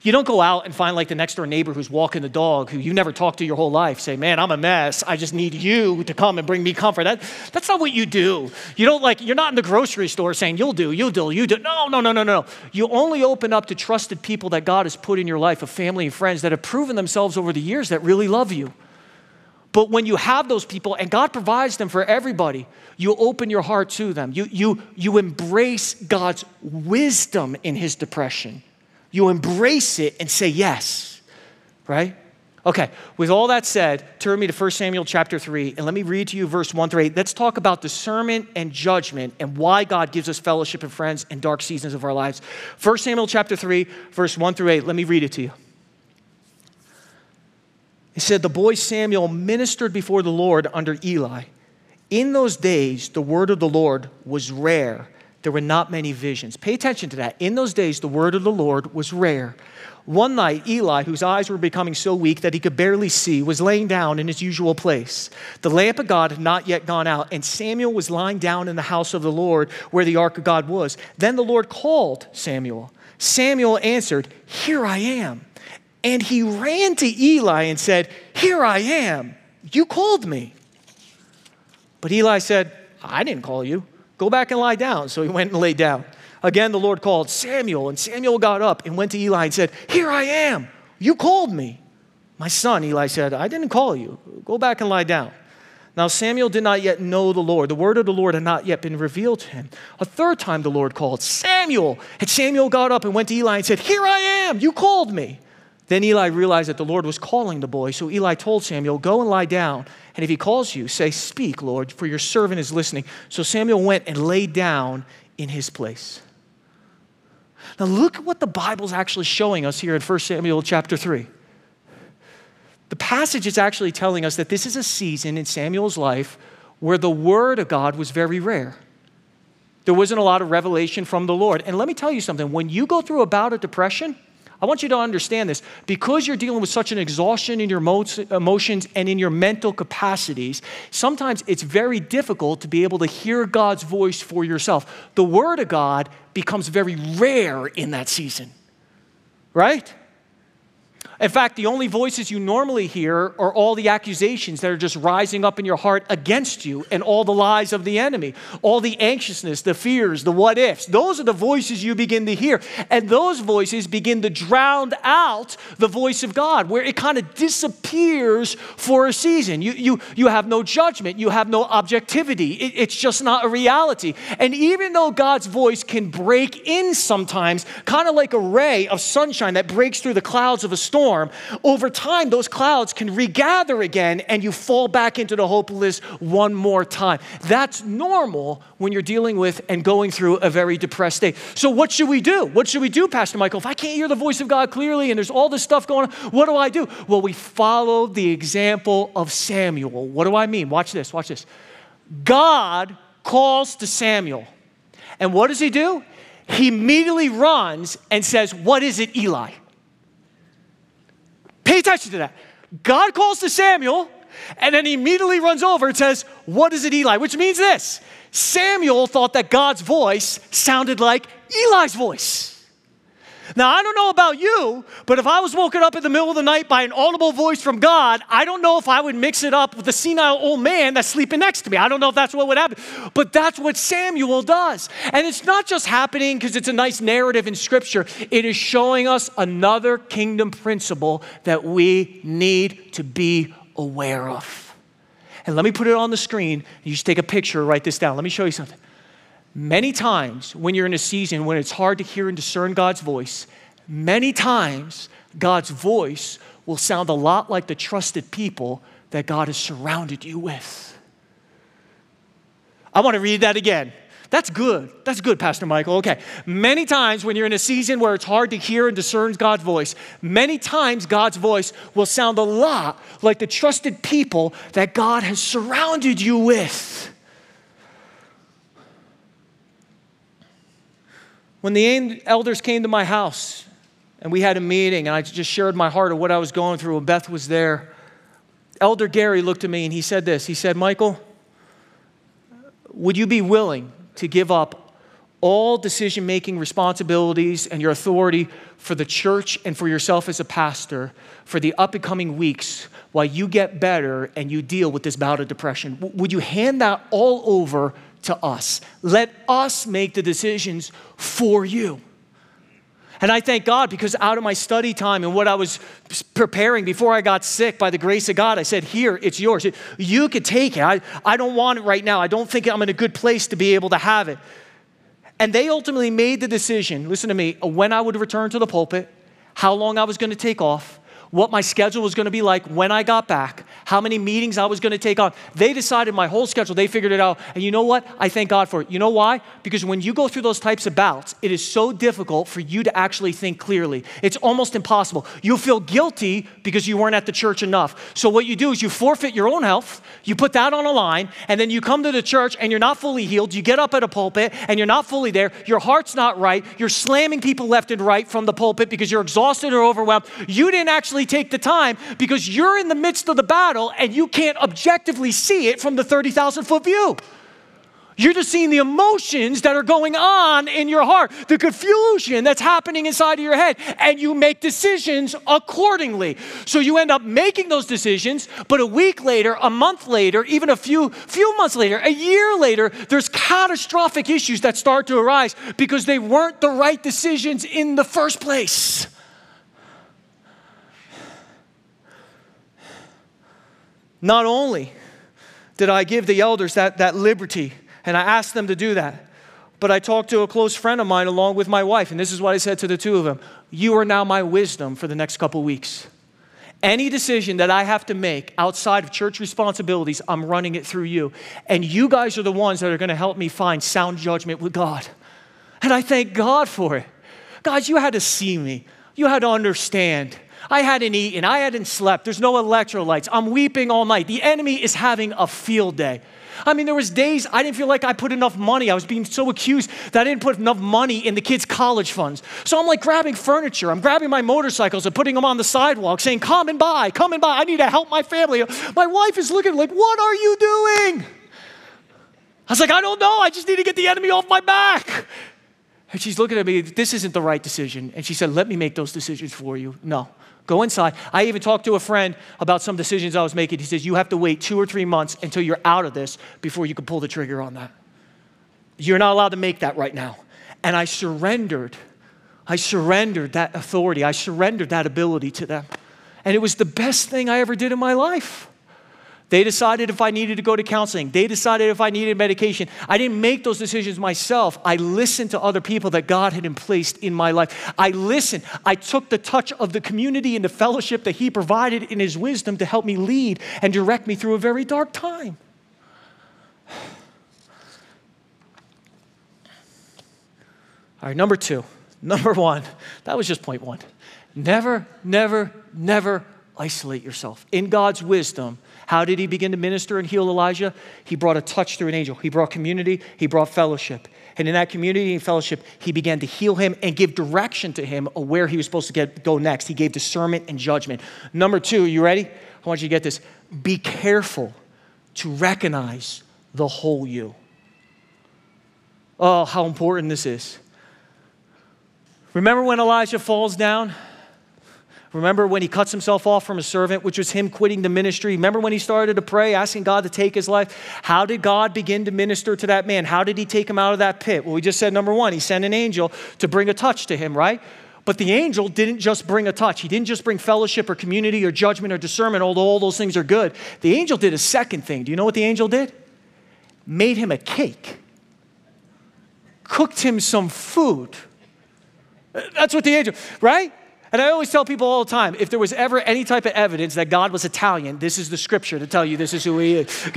You don't go out and find like the next door neighbor who's walking the dog who you never talked to your whole life, say, Man, I'm a mess. I just need you to come and bring me comfort. That, that's not what you do. You don't like, you're not in the grocery store saying, You'll do, you'll do, you do. No, no, no, no, no. You only open up to trusted people that God has put in your life, of family and friends that have proven themselves over the years that really love you. But when you have those people, and God provides them for everybody, you open your heart to them. You, you, you embrace God's wisdom in his depression. You embrace it and say yes, right? Okay, with all that said, turn me to 1 Samuel chapter 3, and let me read to you verse 1 through 8. Let's talk about discernment and judgment and why God gives us fellowship and friends in dark seasons of our lives. 1 Samuel chapter 3, verse 1 through 8. Let me read it to you. He said, The boy Samuel ministered before the Lord under Eli. In those days, the word of the Lord was rare there were not many visions. Pay attention to that. In those days, the word of the Lord was rare. One night, Eli, whose eyes were becoming so weak that he could barely see, was laying down in his usual place. The lamp of God had not yet gone out, and Samuel was lying down in the house of the Lord where the ark of God was. Then the Lord called Samuel. Samuel answered, Here I am. And he ran to Eli and said, Here I am. You called me. But Eli said, I didn't call you. Go back and lie down. So he went and lay down. Again, the Lord called Samuel, and Samuel got up and went to Eli and said, Here I am. You called me. My son, Eli said, I didn't call you. Go back and lie down. Now, Samuel did not yet know the Lord. The word of the Lord had not yet been revealed to him. A third time, the Lord called, Samuel. And Samuel got up and went to Eli and said, Here I am. You called me. Then Eli realized that the Lord was calling the boy. So Eli told Samuel, Go and lie down. And if he calls you, say, Speak, Lord, for your servant is listening. So Samuel went and lay down in his place. Now, look at what the Bible's actually showing us here in 1 Samuel chapter 3. The passage is actually telling us that this is a season in Samuel's life where the word of God was very rare. There wasn't a lot of revelation from the Lord. And let me tell you something when you go through a bout of depression, I want you to understand this. Because you're dealing with such an exhaustion in your emotions and in your mental capacities, sometimes it's very difficult to be able to hear God's voice for yourself. The Word of God becomes very rare in that season, right? In fact, the only voices you normally hear are all the accusations that are just rising up in your heart against you and all the lies of the enemy, all the anxiousness, the fears, the what ifs. Those are the voices you begin to hear. And those voices begin to drown out the voice of God, where it kind of disappears for a season. You, you, you have no judgment, you have no objectivity. It, it's just not a reality. And even though God's voice can break in sometimes, kind of like a ray of sunshine that breaks through the clouds of a storm over time, those clouds can regather again and you fall back into the hopeless one more time. That's normal when you're dealing with and going through a very depressed state. So, what should we do? What should we do, Pastor Michael? If I can't hear the voice of God clearly and there's all this stuff going on, what do I do? Well, we follow the example of Samuel. What do I mean? Watch this, watch this. God calls to Samuel. And what does he do? He immediately runs and says, What is it, Eli? Pay attention to that. God calls to Samuel, and then he immediately runs over and says, What is it, Eli? Which means this Samuel thought that God's voice sounded like Eli's voice. Now, I don't know about you, but if I was woken up in the middle of the night by an audible voice from God, I don't know if I would mix it up with the senile old man that's sleeping next to me. I don't know if that's what would happen. But that's what Samuel does. And it's not just happening because it's a nice narrative in Scripture, it is showing us another kingdom principle that we need to be aware of. And let me put it on the screen. You just take a picture, write this down. Let me show you something. Many times, when you're in a season when it's hard to hear and discern God's voice, many times God's voice will sound a lot like the trusted people that God has surrounded you with. I want to read that again. That's good. That's good, Pastor Michael. Okay. Many times when you're in a season where it's hard to hear and discern God's voice, many times God's voice will sound a lot like the trusted people that God has surrounded you with. When the elders came to my house and we had a meeting and I just shared my heart of what I was going through and Beth was there, Elder Gary looked at me and he said this. He said, Michael, would you be willing to give up all decision making responsibilities and your authority for the church and for yourself as a pastor for the up and coming weeks while you get better and you deal with this bout of depression? Would you hand that all over to us. Let us make the decisions for you. And I thank God because out of my study time and what I was preparing before I got sick, by the grace of God, I said, Here, it's yours. You could take it. I, I don't want it right now. I don't think I'm in a good place to be able to have it. And they ultimately made the decision listen to me, when I would return to the pulpit, how long I was going to take off, what my schedule was going to be like when I got back, how many meetings I was going to take on. They decided my whole schedule, they figured it out. And you know what? I thank God for it. You know why? Because when you go through those types of bouts, it is so difficult for you to actually think clearly. It's almost impossible. You'll feel guilty because you weren't at the church enough. So what you do is you forfeit your own health, you put that on a line, and then you come to the church and you're not fully healed. You get up at a pulpit and you're not fully there. Your heart's not right. You're slamming people left and right from the pulpit because you're exhausted or overwhelmed. You didn't actually take the time because you're in the midst of the battle and you can't objectively see it from the 30,000 foot view. You're just seeing the emotions that are going on in your heart, the confusion that's happening inside of your head, and you make decisions accordingly. So you end up making those decisions, but a week later, a month later, even a few few months later, a year later, there's catastrophic issues that start to arise because they weren't the right decisions in the first place. Not only did I give the elders that, that liberty, and I asked them to do that, but I talked to a close friend of mine along with my wife, and this is what I said to the two of them You are now my wisdom for the next couple weeks. Any decision that I have to make outside of church responsibilities, I'm running it through you. And you guys are the ones that are going to help me find sound judgment with God. And I thank God for it. Guys, you had to see me, you had to understand. I hadn't eaten, I hadn't slept, there's no electrolytes. I'm weeping all night. The enemy is having a field day. I mean, there was days I didn't feel like I put enough money. I was being so accused that I didn't put enough money in the kids' college funds. So I'm like grabbing furniture. I'm grabbing my motorcycles and putting them on the sidewalk, saying, "Come and buy, come and buy. I need to help my family." My wife is looking like, "What are you doing?" I was like, "I don't know. I just need to get the enemy off my back." And she's looking at me, this isn't the right decision. And she said, Let me make those decisions for you. No. Go inside. I even talked to a friend about some decisions I was making. He says, You have to wait two or three months until you're out of this before you can pull the trigger on that. You're not allowed to make that right now. And I surrendered. I surrendered that authority. I surrendered that ability to them. And it was the best thing I ever did in my life. They decided if I needed to go to counseling. They decided if I needed medication. I didn't make those decisions myself. I listened to other people that God had placed in my life. I listened. I took the touch of the community and the fellowship that He provided in His wisdom to help me lead and direct me through a very dark time. All right, number two. Number one, that was just point one. Never, never, never isolate yourself. In God's wisdom, how did he begin to minister and heal Elijah? He brought a touch through an angel. He brought community, he brought fellowship. And in that community and fellowship, he began to heal him and give direction to him of where he was supposed to get, go next. He gave discernment and judgment. Number two, you ready? I want you to get this. Be careful to recognize the whole you. Oh, how important this is. Remember when Elijah falls down? Remember when he cuts himself off from a servant, which was him quitting the ministry? Remember when he started to pray, asking God to take his life? How did God begin to minister to that man? How did he take him out of that pit? Well, we just said number one, he sent an angel to bring a touch to him, right? But the angel didn't just bring a touch. He didn't just bring fellowship or community or judgment or discernment, although all those things are good. The angel did a second thing. Do you know what the angel did? Made him a cake, cooked him some food. That's what the angel, right? And I always tell people all the time if there was ever any type of evidence that God was Italian, this is the scripture to tell you this is who he is.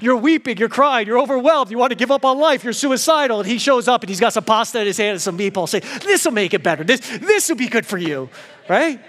You're weeping, you're crying, you're overwhelmed, you want to give up on life, you're suicidal, and he shows up and he's got some pasta in his hand and some meatballs. Say, this will make it better. This, this will be good for you, right?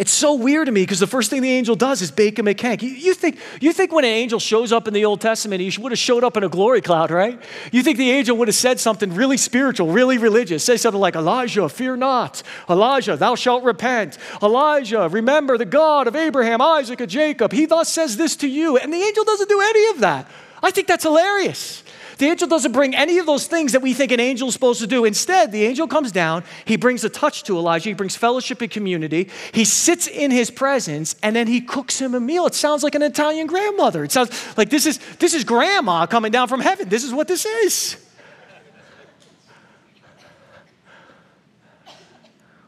It's so weird to me because the first thing the angel does is bake him a cake. You, you, think, you think when an angel shows up in the Old Testament, he would have showed up in a glory cloud, right? You think the angel would have said something really spiritual, really religious. Say something like, Elijah, fear not. Elijah, thou shalt repent. Elijah, remember the God of Abraham, Isaac, and Jacob. He thus says this to you. And the angel doesn't do any of that. I think that's hilarious. The angel doesn't bring any of those things that we think an angel is supposed to do. Instead, the angel comes down, he brings a touch to Elijah, he brings fellowship and community, he sits in his presence, and then he cooks him a meal. It sounds like an Italian grandmother. It sounds like this is, this is grandma coming down from heaven. This is what this is.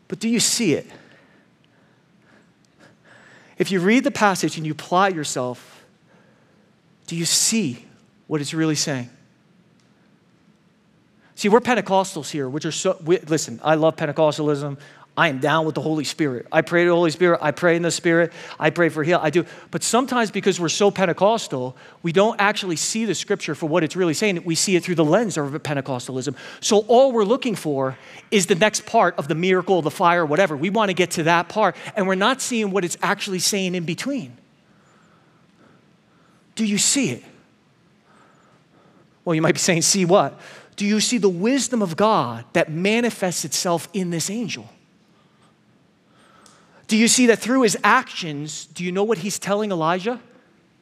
But do you see it? If you read the passage and you apply yourself, do you see what it's really saying? See, we're Pentecostals here, which are so, we, listen, I love Pentecostalism. I am down with the Holy Spirit. I pray to the Holy Spirit. I pray in the Spirit. I pray for heal. I do. But sometimes because we're so Pentecostal, we don't actually see the scripture for what it's really saying. We see it through the lens of Pentecostalism. So all we're looking for is the next part of the miracle, the fire, whatever. We want to get to that part, and we're not seeing what it's actually saying in between. Do you see it? Well, you might be saying, see what? Do you see the wisdom of God that manifests itself in this angel? Do you see that through his actions, do you know what he's telling Elijah?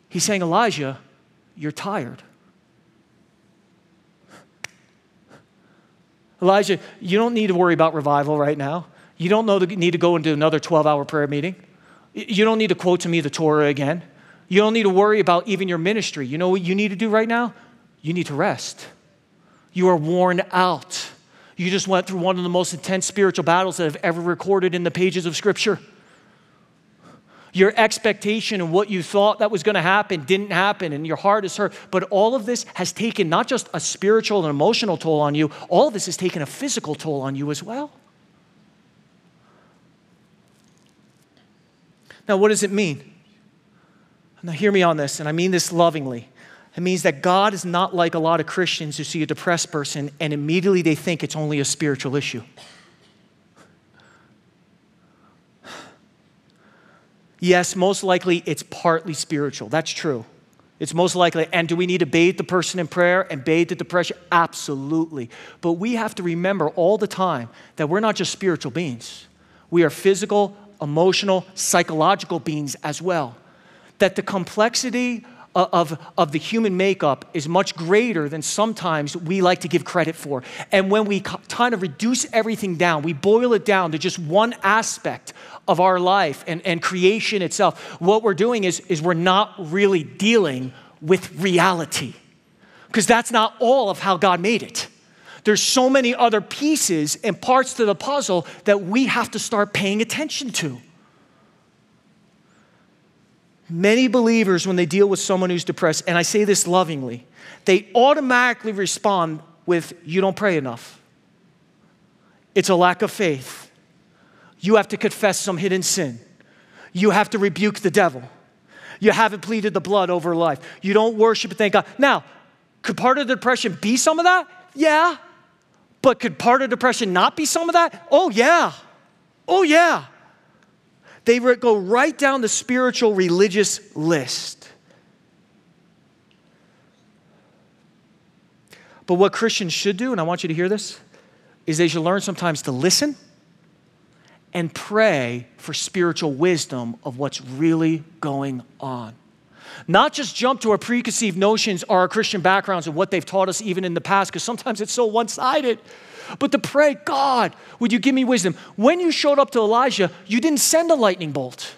He's saying, Elijah, you're tired. Elijah, you don't need to worry about revival right now. You don't need to go into another 12 hour prayer meeting. You don't need to quote to me the Torah again. You don't need to worry about even your ministry. You know what you need to do right now? You need to rest. You are worn out. You just went through one of the most intense spiritual battles that have ever recorded in the pages of Scripture. Your expectation and what you thought that was going to happen didn't happen, and your heart is hurt. But all of this has taken not just a spiritual and emotional toll on you, all of this has taken a physical toll on you as well. Now, what does it mean? Now, hear me on this, and I mean this lovingly. It means that God is not like a lot of Christians who see a depressed person and immediately they think it's only a spiritual issue. Yes, most likely it's partly spiritual. That's true. It's most likely. And do we need to bathe the person in prayer and bathe the depression? Absolutely. But we have to remember all the time that we're not just spiritual beings, we are physical, emotional, psychological beings as well. That the complexity Uh, of, of the human makeup is much greater than sometimes we like to give credit for. And when we kind of reduce everything down, we boil it down to just one aspect of our life and, and creation itself, what we're doing is, is we're not really dealing with reality. Because that's not all of how God made it. There's so many other pieces and parts to the puzzle that we have to start paying attention to. Many believers, when they deal with someone who's depressed, and I say this lovingly, they automatically respond with, You don't pray enough. It's a lack of faith. You have to confess some hidden sin. You have to rebuke the devil. You haven't pleaded the blood over life. You don't worship and thank God. Now, could part of the depression be some of that? Yeah. But could part of depression not be some of that? Oh, yeah. Oh, yeah. They go right down the spiritual religious list. But what Christians should do, and I want you to hear this, is they should learn sometimes to listen and pray for spiritual wisdom of what's really going on. Not just jump to our preconceived notions or our Christian backgrounds and what they've taught us even in the past, because sometimes it's so one sided but to pray, God, would you give me wisdom? When you showed up to Elijah, you didn't send a lightning bolt.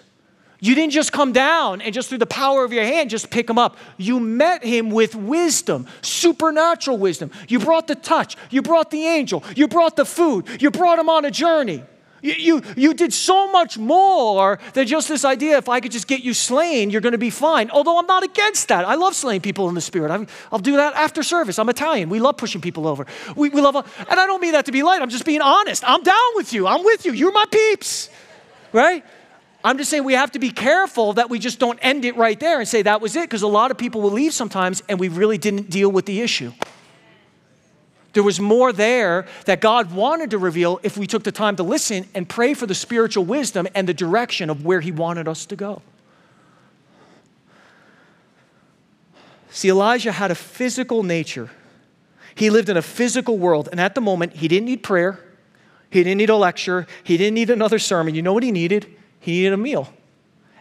You didn't just come down and just through the power of your hand just pick him up. You met him with wisdom, supernatural wisdom. You brought the touch, you brought the angel, you brought the food, you brought him on a journey. You, you, you did so much more than just this idea if I could just get you slain, you're going to be fine. Although I'm not against that. I love slaying people in the spirit. i will do that after service. I'm Italian. We love pushing people over. We, we love, and I don't mean that to be light. I'm just being honest. I'm down with you. I'm with you. You're my peeps, right? I'm just saying we have to be careful that we just don't end it right there and say that was it, because a lot of people will leave sometimes and we really didn't deal with the issue. There was more there that God wanted to reveal if we took the time to listen and pray for the spiritual wisdom and the direction of where He wanted us to go. See, Elijah had a physical nature. He lived in a physical world, and at the moment, he didn't need prayer, he didn't need a lecture, he didn't need another sermon. You know what he needed? He needed a meal,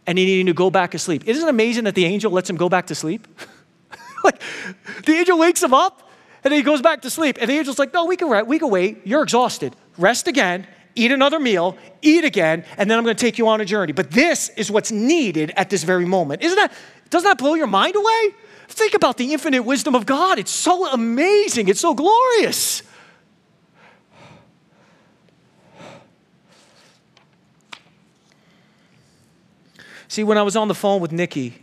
and he needed to go back to sleep. Isn't it amazing that the angel lets him go back to sleep? like, the angel wakes him up and then he goes back to sleep. And the angel's like, no, we can, we can wait. You're exhausted. Rest again, eat another meal, eat again, and then I'm going to take you on a journey. But this is what's needed at this very moment. Isn't that, doesn't that blow your mind away? Think about the infinite wisdom of God. It's so amazing. It's so glorious. See, when I was on the phone with Nicky,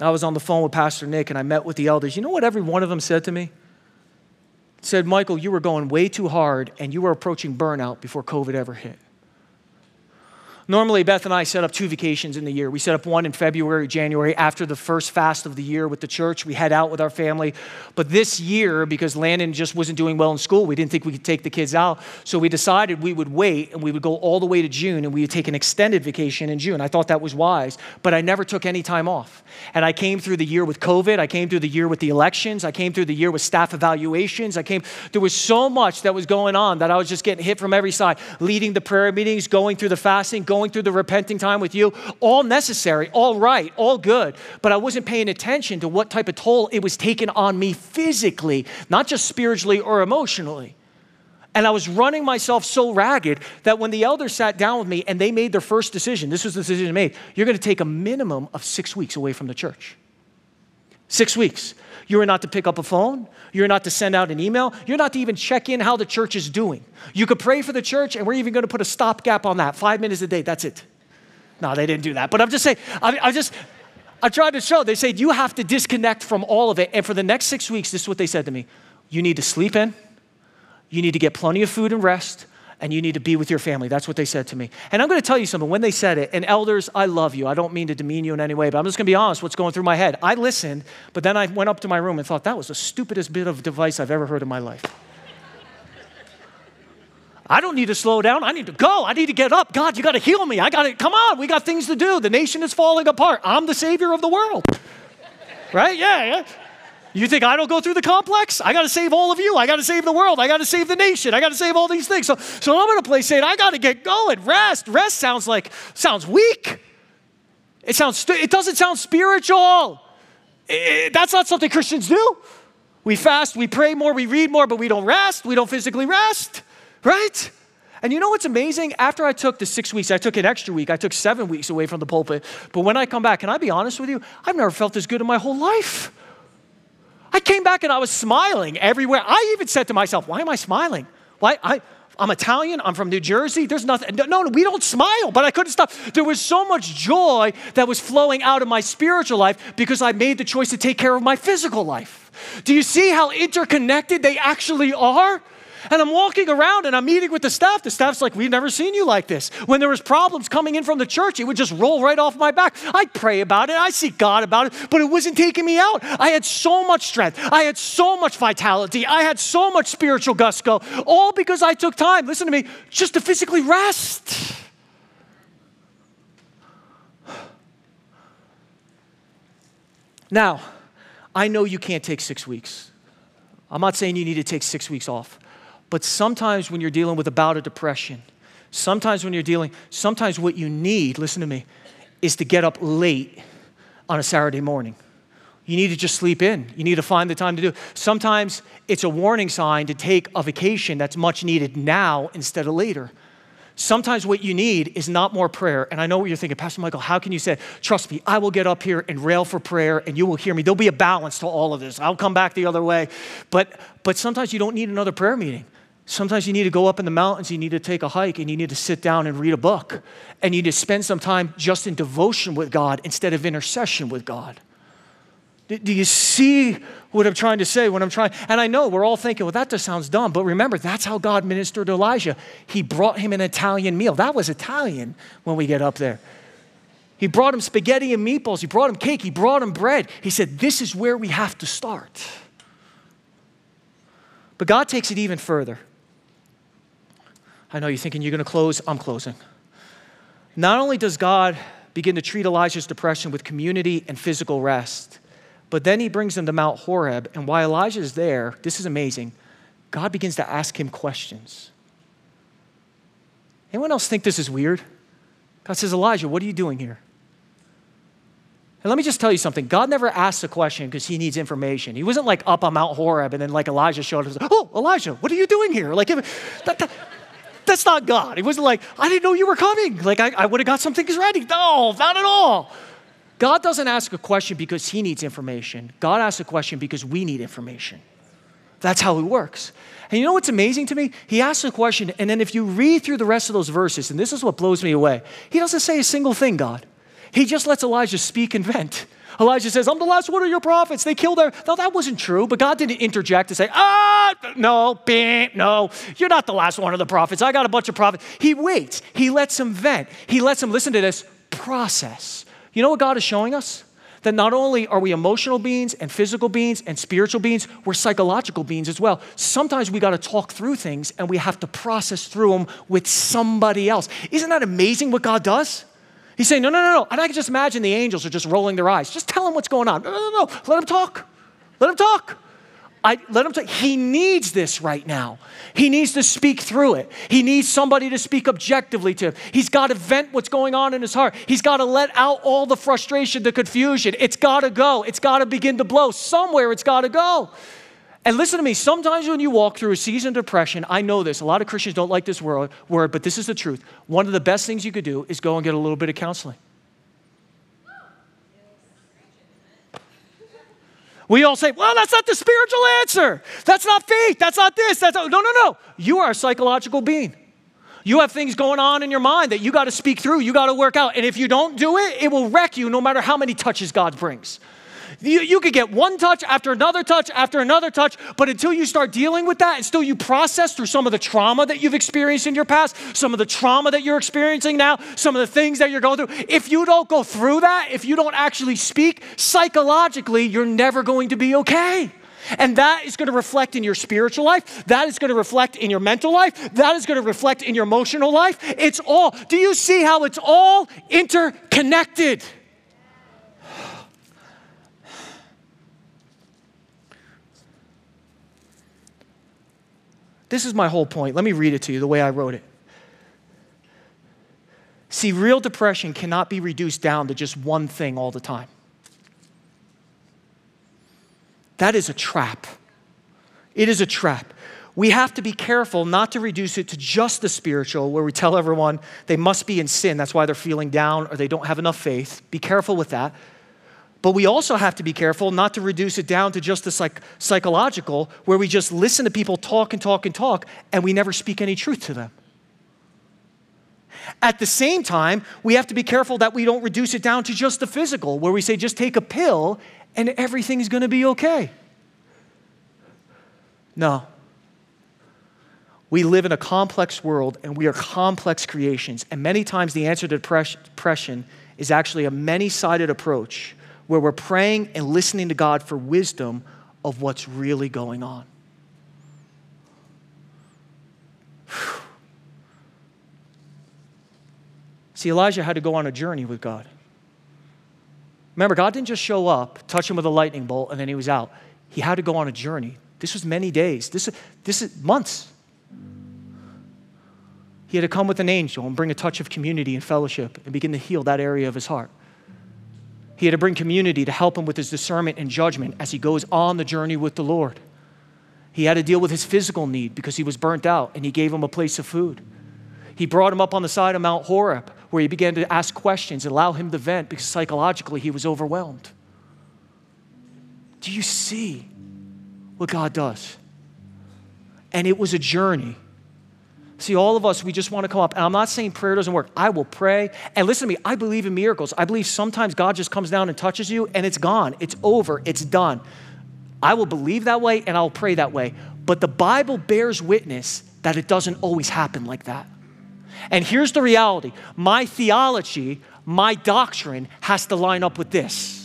I was on the phone with Pastor Nick and I met with the elders. You know what every one of them said to me? said, Michael, you were going way too hard and you were approaching burnout before COVID ever hit. Normally, Beth and I set up two vacations in the year. We set up one in February, January, after the first fast of the year with the church. We head out with our family. But this year, because Landon just wasn't doing well in school, we didn't think we could take the kids out. So we decided we would wait and we would go all the way to June and we would take an extended vacation in June. I thought that was wise, but I never took any time off. And I came through the year with COVID. I came through the year with the elections. I came through the year with staff evaluations. I came, there was so much that was going on that I was just getting hit from every side, leading the prayer meetings, going through the fasting, going through the repenting time with you, all necessary, all right, all good. But I wasn't paying attention to what type of toll it was taking on me physically, not just spiritually or emotionally. And I was running myself so ragged that when the elders sat down with me and they made their first decision, this was the decision they made you're going to take a minimum of six weeks away from the church. Six weeks. You are not to pick up a phone. You're not to send out an email. You're not to even check in how the church is doing. You could pray for the church, and we're even going to put a stopgap on that five minutes a day. That's it. No, they didn't do that. But I'm just saying, I, I just, I tried to show. They said, you have to disconnect from all of it. And for the next six weeks, this is what they said to me you need to sleep in, you need to get plenty of food and rest, and you need to be with your family. That's what they said to me. And I'm going to tell you something. When they said it, and elders, I love you. I don't mean to demean you in any way, but I'm just going to be honest what's going through my head. I listened, but then I went up to my room and thought, that was the stupidest bit of advice I've ever heard in my life. I don't need to slow down. I need to go. I need to get up. God, you got to heal me. I got to, come on. We got things to do. The nation is falling apart. I'm the savior of the world. Right? Yeah, yeah. You think I don't go through the complex? I got to save all of you. I got to save the world. I got to save the nation. I got to save all these things. So, so I'm in a place saying, I got to get going. Rest. Rest sounds like, sounds weak. It sounds, it doesn't sound spiritual. It, that's not something Christians do. We fast, we pray more, we read more, but we don't rest. We don't physically rest, right? And you know what's amazing? After I took the six weeks, I took an extra week. I took seven weeks away from the pulpit. But when I come back, can I be honest with you? I've never felt this good in my whole life. I came back and I was smiling everywhere. I even said to myself, why am I smiling? Why? I, I'm Italian. I'm from New Jersey. There's nothing. No, no, we don't smile, but I couldn't stop. There was so much joy that was flowing out of my spiritual life because I made the choice to take care of my physical life. Do you see how interconnected they actually are? And I'm walking around and I'm meeting with the staff. The staff's like, We've never seen you like this. When there was problems coming in from the church, it would just roll right off my back. I'd pray about it, I seek God about it, but it wasn't taking me out. I had so much strength, I had so much vitality, I had so much spiritual gusto, all because I took time, listen to me, just to physically rest. Now, I know you can't take six weeks. I'm not saying you need to take six weeks off. But sometimes when you're dealing with a bout of depression, sometimes when you're dealing, sometimes what you need, listen to me, is to get up late on a Saturday morning. You need to just sleep in. You need to find the time to do. It. Sometimes it's a warning sign to take a vacation that's much needed now instead of later. Sometimes what you need is not more prayer. And I know what you're thinking, Pastor Michael, how can you say, trust me, I will get up here and rail for prayer and you will hear me. There'll be a balance to all of this. I'll come back the other way. But but sometimes you don't need another prayer meeting. Sometimes you need to go up in the mountains, you need to take a hike, and you need to sit down and read a book. And you need to spend some time just in devotion with God instead of intercession with God. Do you see what I'm trying to say when I'm trying? And I know we're all thinking, well, that just sounds dumb. But remember, that's how God ministered to Elijah. He brought him an Italian meal. That was Italian when we get up there. He brought him spaghetti and meatballs. He brought him cake. He brought him bread. He said, This is where we have to start. But God takes it even further. I know you're thinking you're going to close. I'm closing. Not only does God begin to treat Elijah's depression with community and physical rest, but then he brings him to Mount Horeb. And while Elijah is there, this is amazing, God begins to ask him questions. Anyone else think this is weird? God says, Elijah, what are you doing here? And let me just tell you something. God never asks a question because he needs information. He wasn't like up on Mount Horeb and then like Elijah showed up. And said, Oh, Elijah, what are you doing here? Like, that, that, that's not God. He wasn't like, I didn't know you were coming. Like, I, I would have got some things ready. No, not at all. God doesn't ask a question because he needs information. God asks a question because we need information. That's how it works. And you know what's amazing to me? He asks a question, and then if you read through the rest of those verses, and this is what blows me away, he doesn't say a single thing, God. He just lets Elijah speak and vent. Elijah says, I'm the last one of your prophets. They killed their. No, that wasn't true. But God didn't interject to say, ah, no, no, you're not the last one of the prophets. I got a bunch of prophets. He waits. He lets them vent. He lets them listen to this process. You know what God is showing us? That not only are we emotional beings and physical beings and spiritual beings, we're psychological beings as well. Sometimes we got to talk through things and we have to process through them with somebody else. Isn't that amazing what God does? He's saying, no, no, no, no. And I can just imagine the angels are just rolling their eyes. Just tell him what's going on. No, no, no, no. Let him talk. Let him talk. I, let him talk. He needs this right now. He needs to speak through it. He needs somebody to speak objectively to him. He's got to vent what's going on in his heart. He's got to let out all the frustration, the confusion. It's got to go. It's got to begin to blow. Somewhere it's got to go. And listen to me, sometimes when you walk through a season of depression, I know this, a lot of Christians don't like this word, but this is the truth. One of the best things you could do is go and get a little bit of counseling. We all say, well, that's not the spiritual answer. That's not faith. That's not this. That's not... no, no, no. You are a psychological being. You have things going on in your mind that you got to speak through, you got to work out. And if you don't do it, it will wreck you no matter how many touches God brings. You, you could get one touch after another touch after another touch, but until you start dealing with that and still you process through some of the trauma that you've experienced in your past, some of the trauma that you're experiencing now, some of the things that you're going through, if you don't go through that, if you don't actually speak psychologically, you're never going to be okay. And that is going to reflect in your spiritual life. That is going to reflect in your mental life. That is going to reflect in your emotional life. It's all, do you see how it's all interconnected? This is my whole point. Let me read it to you the way I wrote it. See, real depression cannot be reduced down to just one thing all the time. That is a trap. It is a trap. We have to be careful not to reduce it to just the spiritual, where we tell everyone they must be in sin. That's why they're feeling down or they don't have enough faith. Be careful with that. But we also have to be careful not to reduce it down to just the psych- psychological, where we just listen to people talk and talk and talk, and we never speak any truth to them. At the same time, we have to be careful that we don't reduce it down to just the physical, where we say just take a pill and everything's gonna be okay. No. We live in a complex world and we are complex creations. And many times the answer to depression is actually a many sided approach where we're praying and listening to God for wisdom of what's really going on. See, Elijah had to go on a journey with God. Remember, God didn't just show up, touch him with a lightning bolt, and then he was out. He had to go on a journey. This was many days. This, this is months. He had to come with an angel and bring a touch of community and fellowship and begin to heal that area of his heart. He had to bring community to help him with his discernment and judgment as he goes on the journey with the Lord. He had to deal with his physical need because he was burnt out and he gave him a place of food. He brought him up on the side of Mount Horeb where he began to ask questions and allow him to vent because psychologically he was overwhelmed. Do you see what God does? And it was a journey. See, all of us, we just want to come up. And I'm not saying prayer doesn't work. I will pray. And listen to me, I believe in miracles. I believe sometimes God just comes down and touches you and it's gone, it's over, it's done. I will believe that way and I'll pray that way. But the Bible bears witness that it doesn't always happen like that. And here's the reality my theology, my doctrine has to line up with this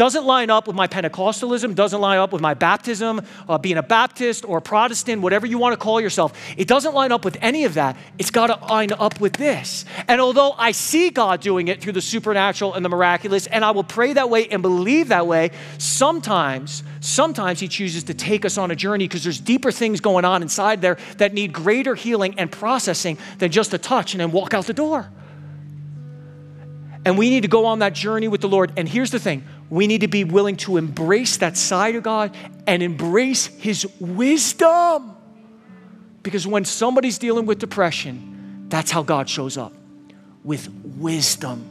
doesn't line up with my Pentecostalism, doesn't line up with my baptism, uh, being a Baptist or a Protestant, whatever you want to call yourself. It doesn't line up with any of that. It's got to line up with this. And although I see God doing it through the supernatural and the miraculous, and I will pray that way and believe that way, sometimes, sometimes He chooses to take us on a journey because there's deeper things going on inside there that need greater healing and processing than just a touch and then walk out the door. And we need to go on that journey with the Lord. And here's the thing we need to be willing to embrace that side of God and embrace His wisdom. Because when somebody's dealing with depression, that's how God shows up with wisdom.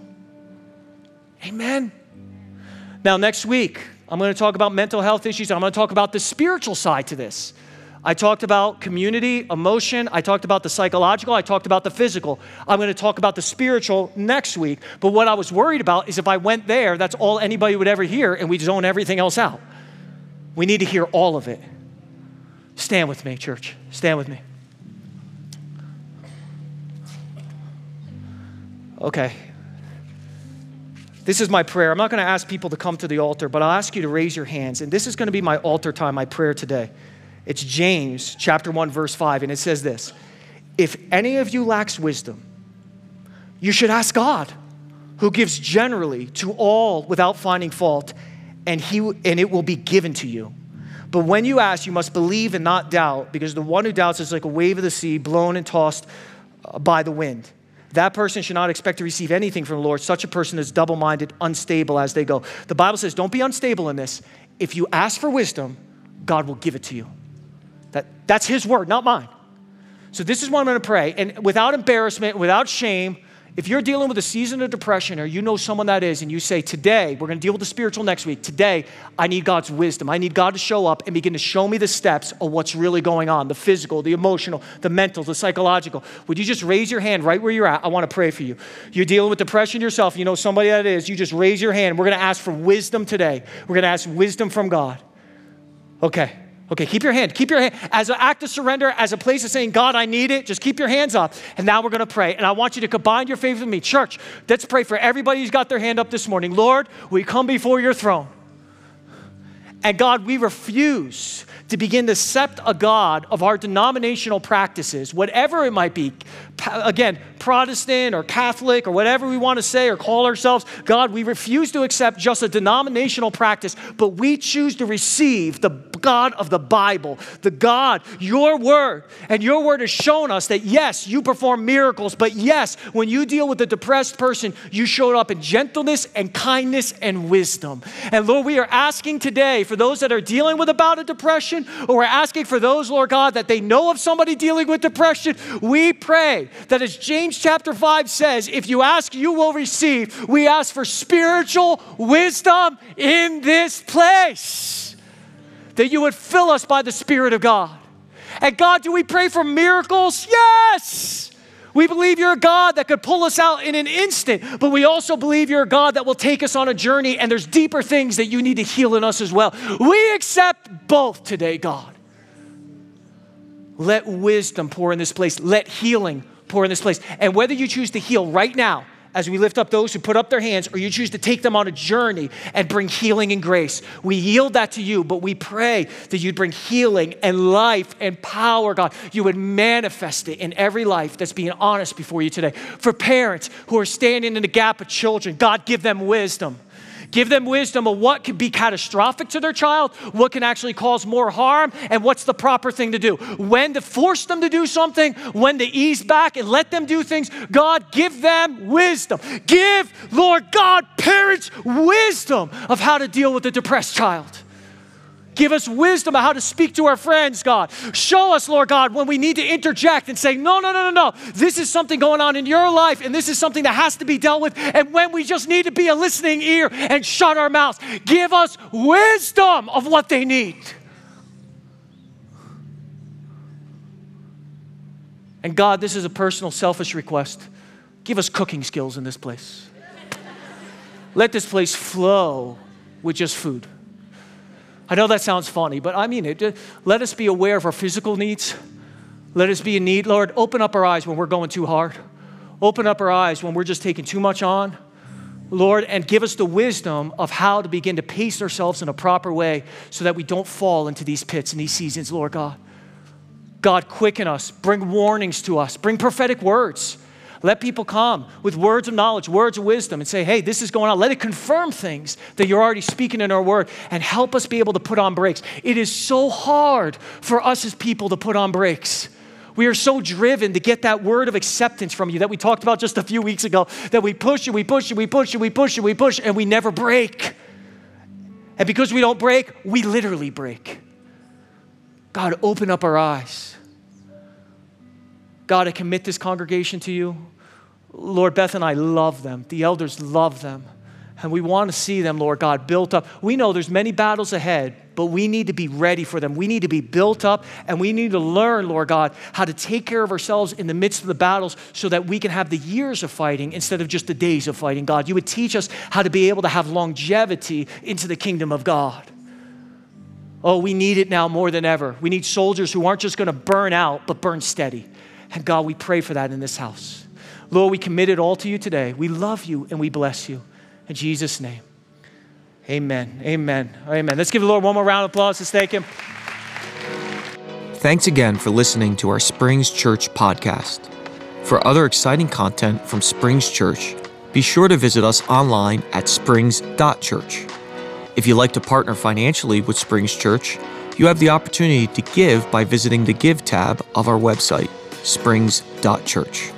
Amen. Now, next week, I'm going to talk about mental health issues. I'm going to talk about the spiritual side to this. I talked about community, emotion. I talked about the psychological. I talked about the physical. I'm going to talk about the spiritual next week. But what I was worried about is if I went there, that's all anybody would ever hear, and we zone everything else out. We need to hear all of it. Stand with me, church. Stand with me. Okay. This is my prayer. I'm not going to ask people to come to the altar, but I'll ask you to raise your hands. And this is going to be my altar time, my prayer today. It's James chapter 1 verse 5 and it says this. If any of you lacks wisdom, you should ask God, who gives generally to all without finding fault, and he and it will be given to you. But when you ask, you must believe and not doubt, because the one who doubts is like a wave of the sea blown and tossed uh, by the wind. That person should not expect to receive anything from the Lord. Such a person is double minded, unstable as they go. The Bible says, don't be unstable in this. If you ask for wisdom, God will give it to you. That, that's His word, not mine. So, this is what I'm going to pray. And without embarrassment, without shame, if you're dealing with a season of depression or you know someone that is, and you say, Today, we're going to deal with the spiritual next week. Today, I need God's wisdom. I need God to show up and begin to show me the steps of what's really going on the physical, the emotional, the mental, the psychological. Would you just raise your hand right where you're at? I want to pray for you. You're dealing with depression yourself, you know somebody that is, you just raise your hand. We're going to ask for wisdom today. We're going to ask wisdom from God. Okay. Okay, keep your hand. Keep your hand as an act of surrender, as a place of saying, God, I need it. Just keep your hands up. And now we're going to pray. And I want you to combine your faith with me. Church, let's pray for everybody who's got their hand up this morning. Lord, we come before your throne. And God, we refuse to begin to accept a God of our denominational practices, whatever it might be. Again, Protestant or Catholic or whatever we want to say or call ourselves. God, we refuse to accept just a denominational practice, but we choose to receive the God of the Bible, the God, your word. And your word has shown us that yes, you perform miracles, but yes, when you deal with a depressed person, you showed up in gentleness and kindness and wisdom. And Lord, we are asking today for those that are dealing with about a depression, or we're asking for those, Lord God, that they know of somebody dealing with depression, we pray that as James chapter 5 says, if you ask, you will receive. We ask for spiritual wisdom in this place that you would fill us by the Spirit of God. And God, do we pray for miracles? Yes. We believe you're a God that could pull us out in an instant, but we also believe you're a God that will take us on a journey, and there's deeper things that you need to heal in us as well. We accept both today, God. Let wisdom pour in this place, let healing pour in this place. And whether you choose to heal right now, as we lift up those who put up their hands, or you choose to take them on a journey and bring healing and grace. We yield that to you, but we pray that you'd bring healing and life and power, God. You would manifest it in every life that's being honest before you today. For parents who are standing in the gap of children, God, give them wisdom. Give them wisdom of what can be catastrophic to their child, what can actually cause more harm, and what's the proper thing to do. When to force them to do something, when to ease back and let them do things. God, give them wisdom. Give, Lord God, parents wisdom of how to deal with a depressed child. Give us wisdom of how to speak to our friends, God. Show us, Lord God, when we need to interject and say, no, no, no, no, no. This is something going on in your life, and this is something that has to be dealt with. And when we just need to be a listening ear and shut our mouths, give us wisdom of what they need. And God, this is a personal, selfish request. Give us cooking skills in this place. Let this place flow with just food. I know that sounds funny, but I mean it. Let us be aware of our physical needs. Let us be in need. Lord, open up our eyes when we're going too hard. Open up our eyes when we're just taking too much on. Lord, and give us the wisdom of how to begin to pace ourselves in a proper way so that we don't fall into these pits and these seasons, Lord God. God, quicken us, bring warnings to us, bring prophetic words. Let people come with words of knowledge, words of wisdom, and say, hey, this is going on. Let it confirm things that you're already speaking in our word and help us be able to put on brakes. It is so hard for us as people to put on brakes. We are so driven to get that word of acceptance from you that we talked about just a few weeks ago that we push and we push and we push and we push and we push and we never brake. And because we don't brake, we literally break. God, open up our eyes. God, I commit this congregation to you. Lord, Beth and I love them. The elders love them. And we want to see them, Lord God, built up. We know there's many battles ahead, but we need to be ready for them. We need to be built up and we need to learn, Lord God, how to take care of ourselves in the midst of the battles so that we can have the years of fighting instead of just the days of fighting, God. You would teach us how to be able to have longevity into the kingdom of God. Oh, we need it now more than ever. We need soldiers who aren't just going to burn out, but burn steady. And God, we pray for that in this house. Lord, we commit it all to you today. We love you and we bless you. In Jesus' name. Amen. Amen. Amen. Let's give the Lord one more round of applause. Let's thank him. Thanks again for listening to our Springs Church podcast. For other exciting content from Springs Church, be sure to visit us online at springs.church. If you'd like to partner financially with Springs Church, you have the opportunity to give by visiting the Give tab of our website, springs.church.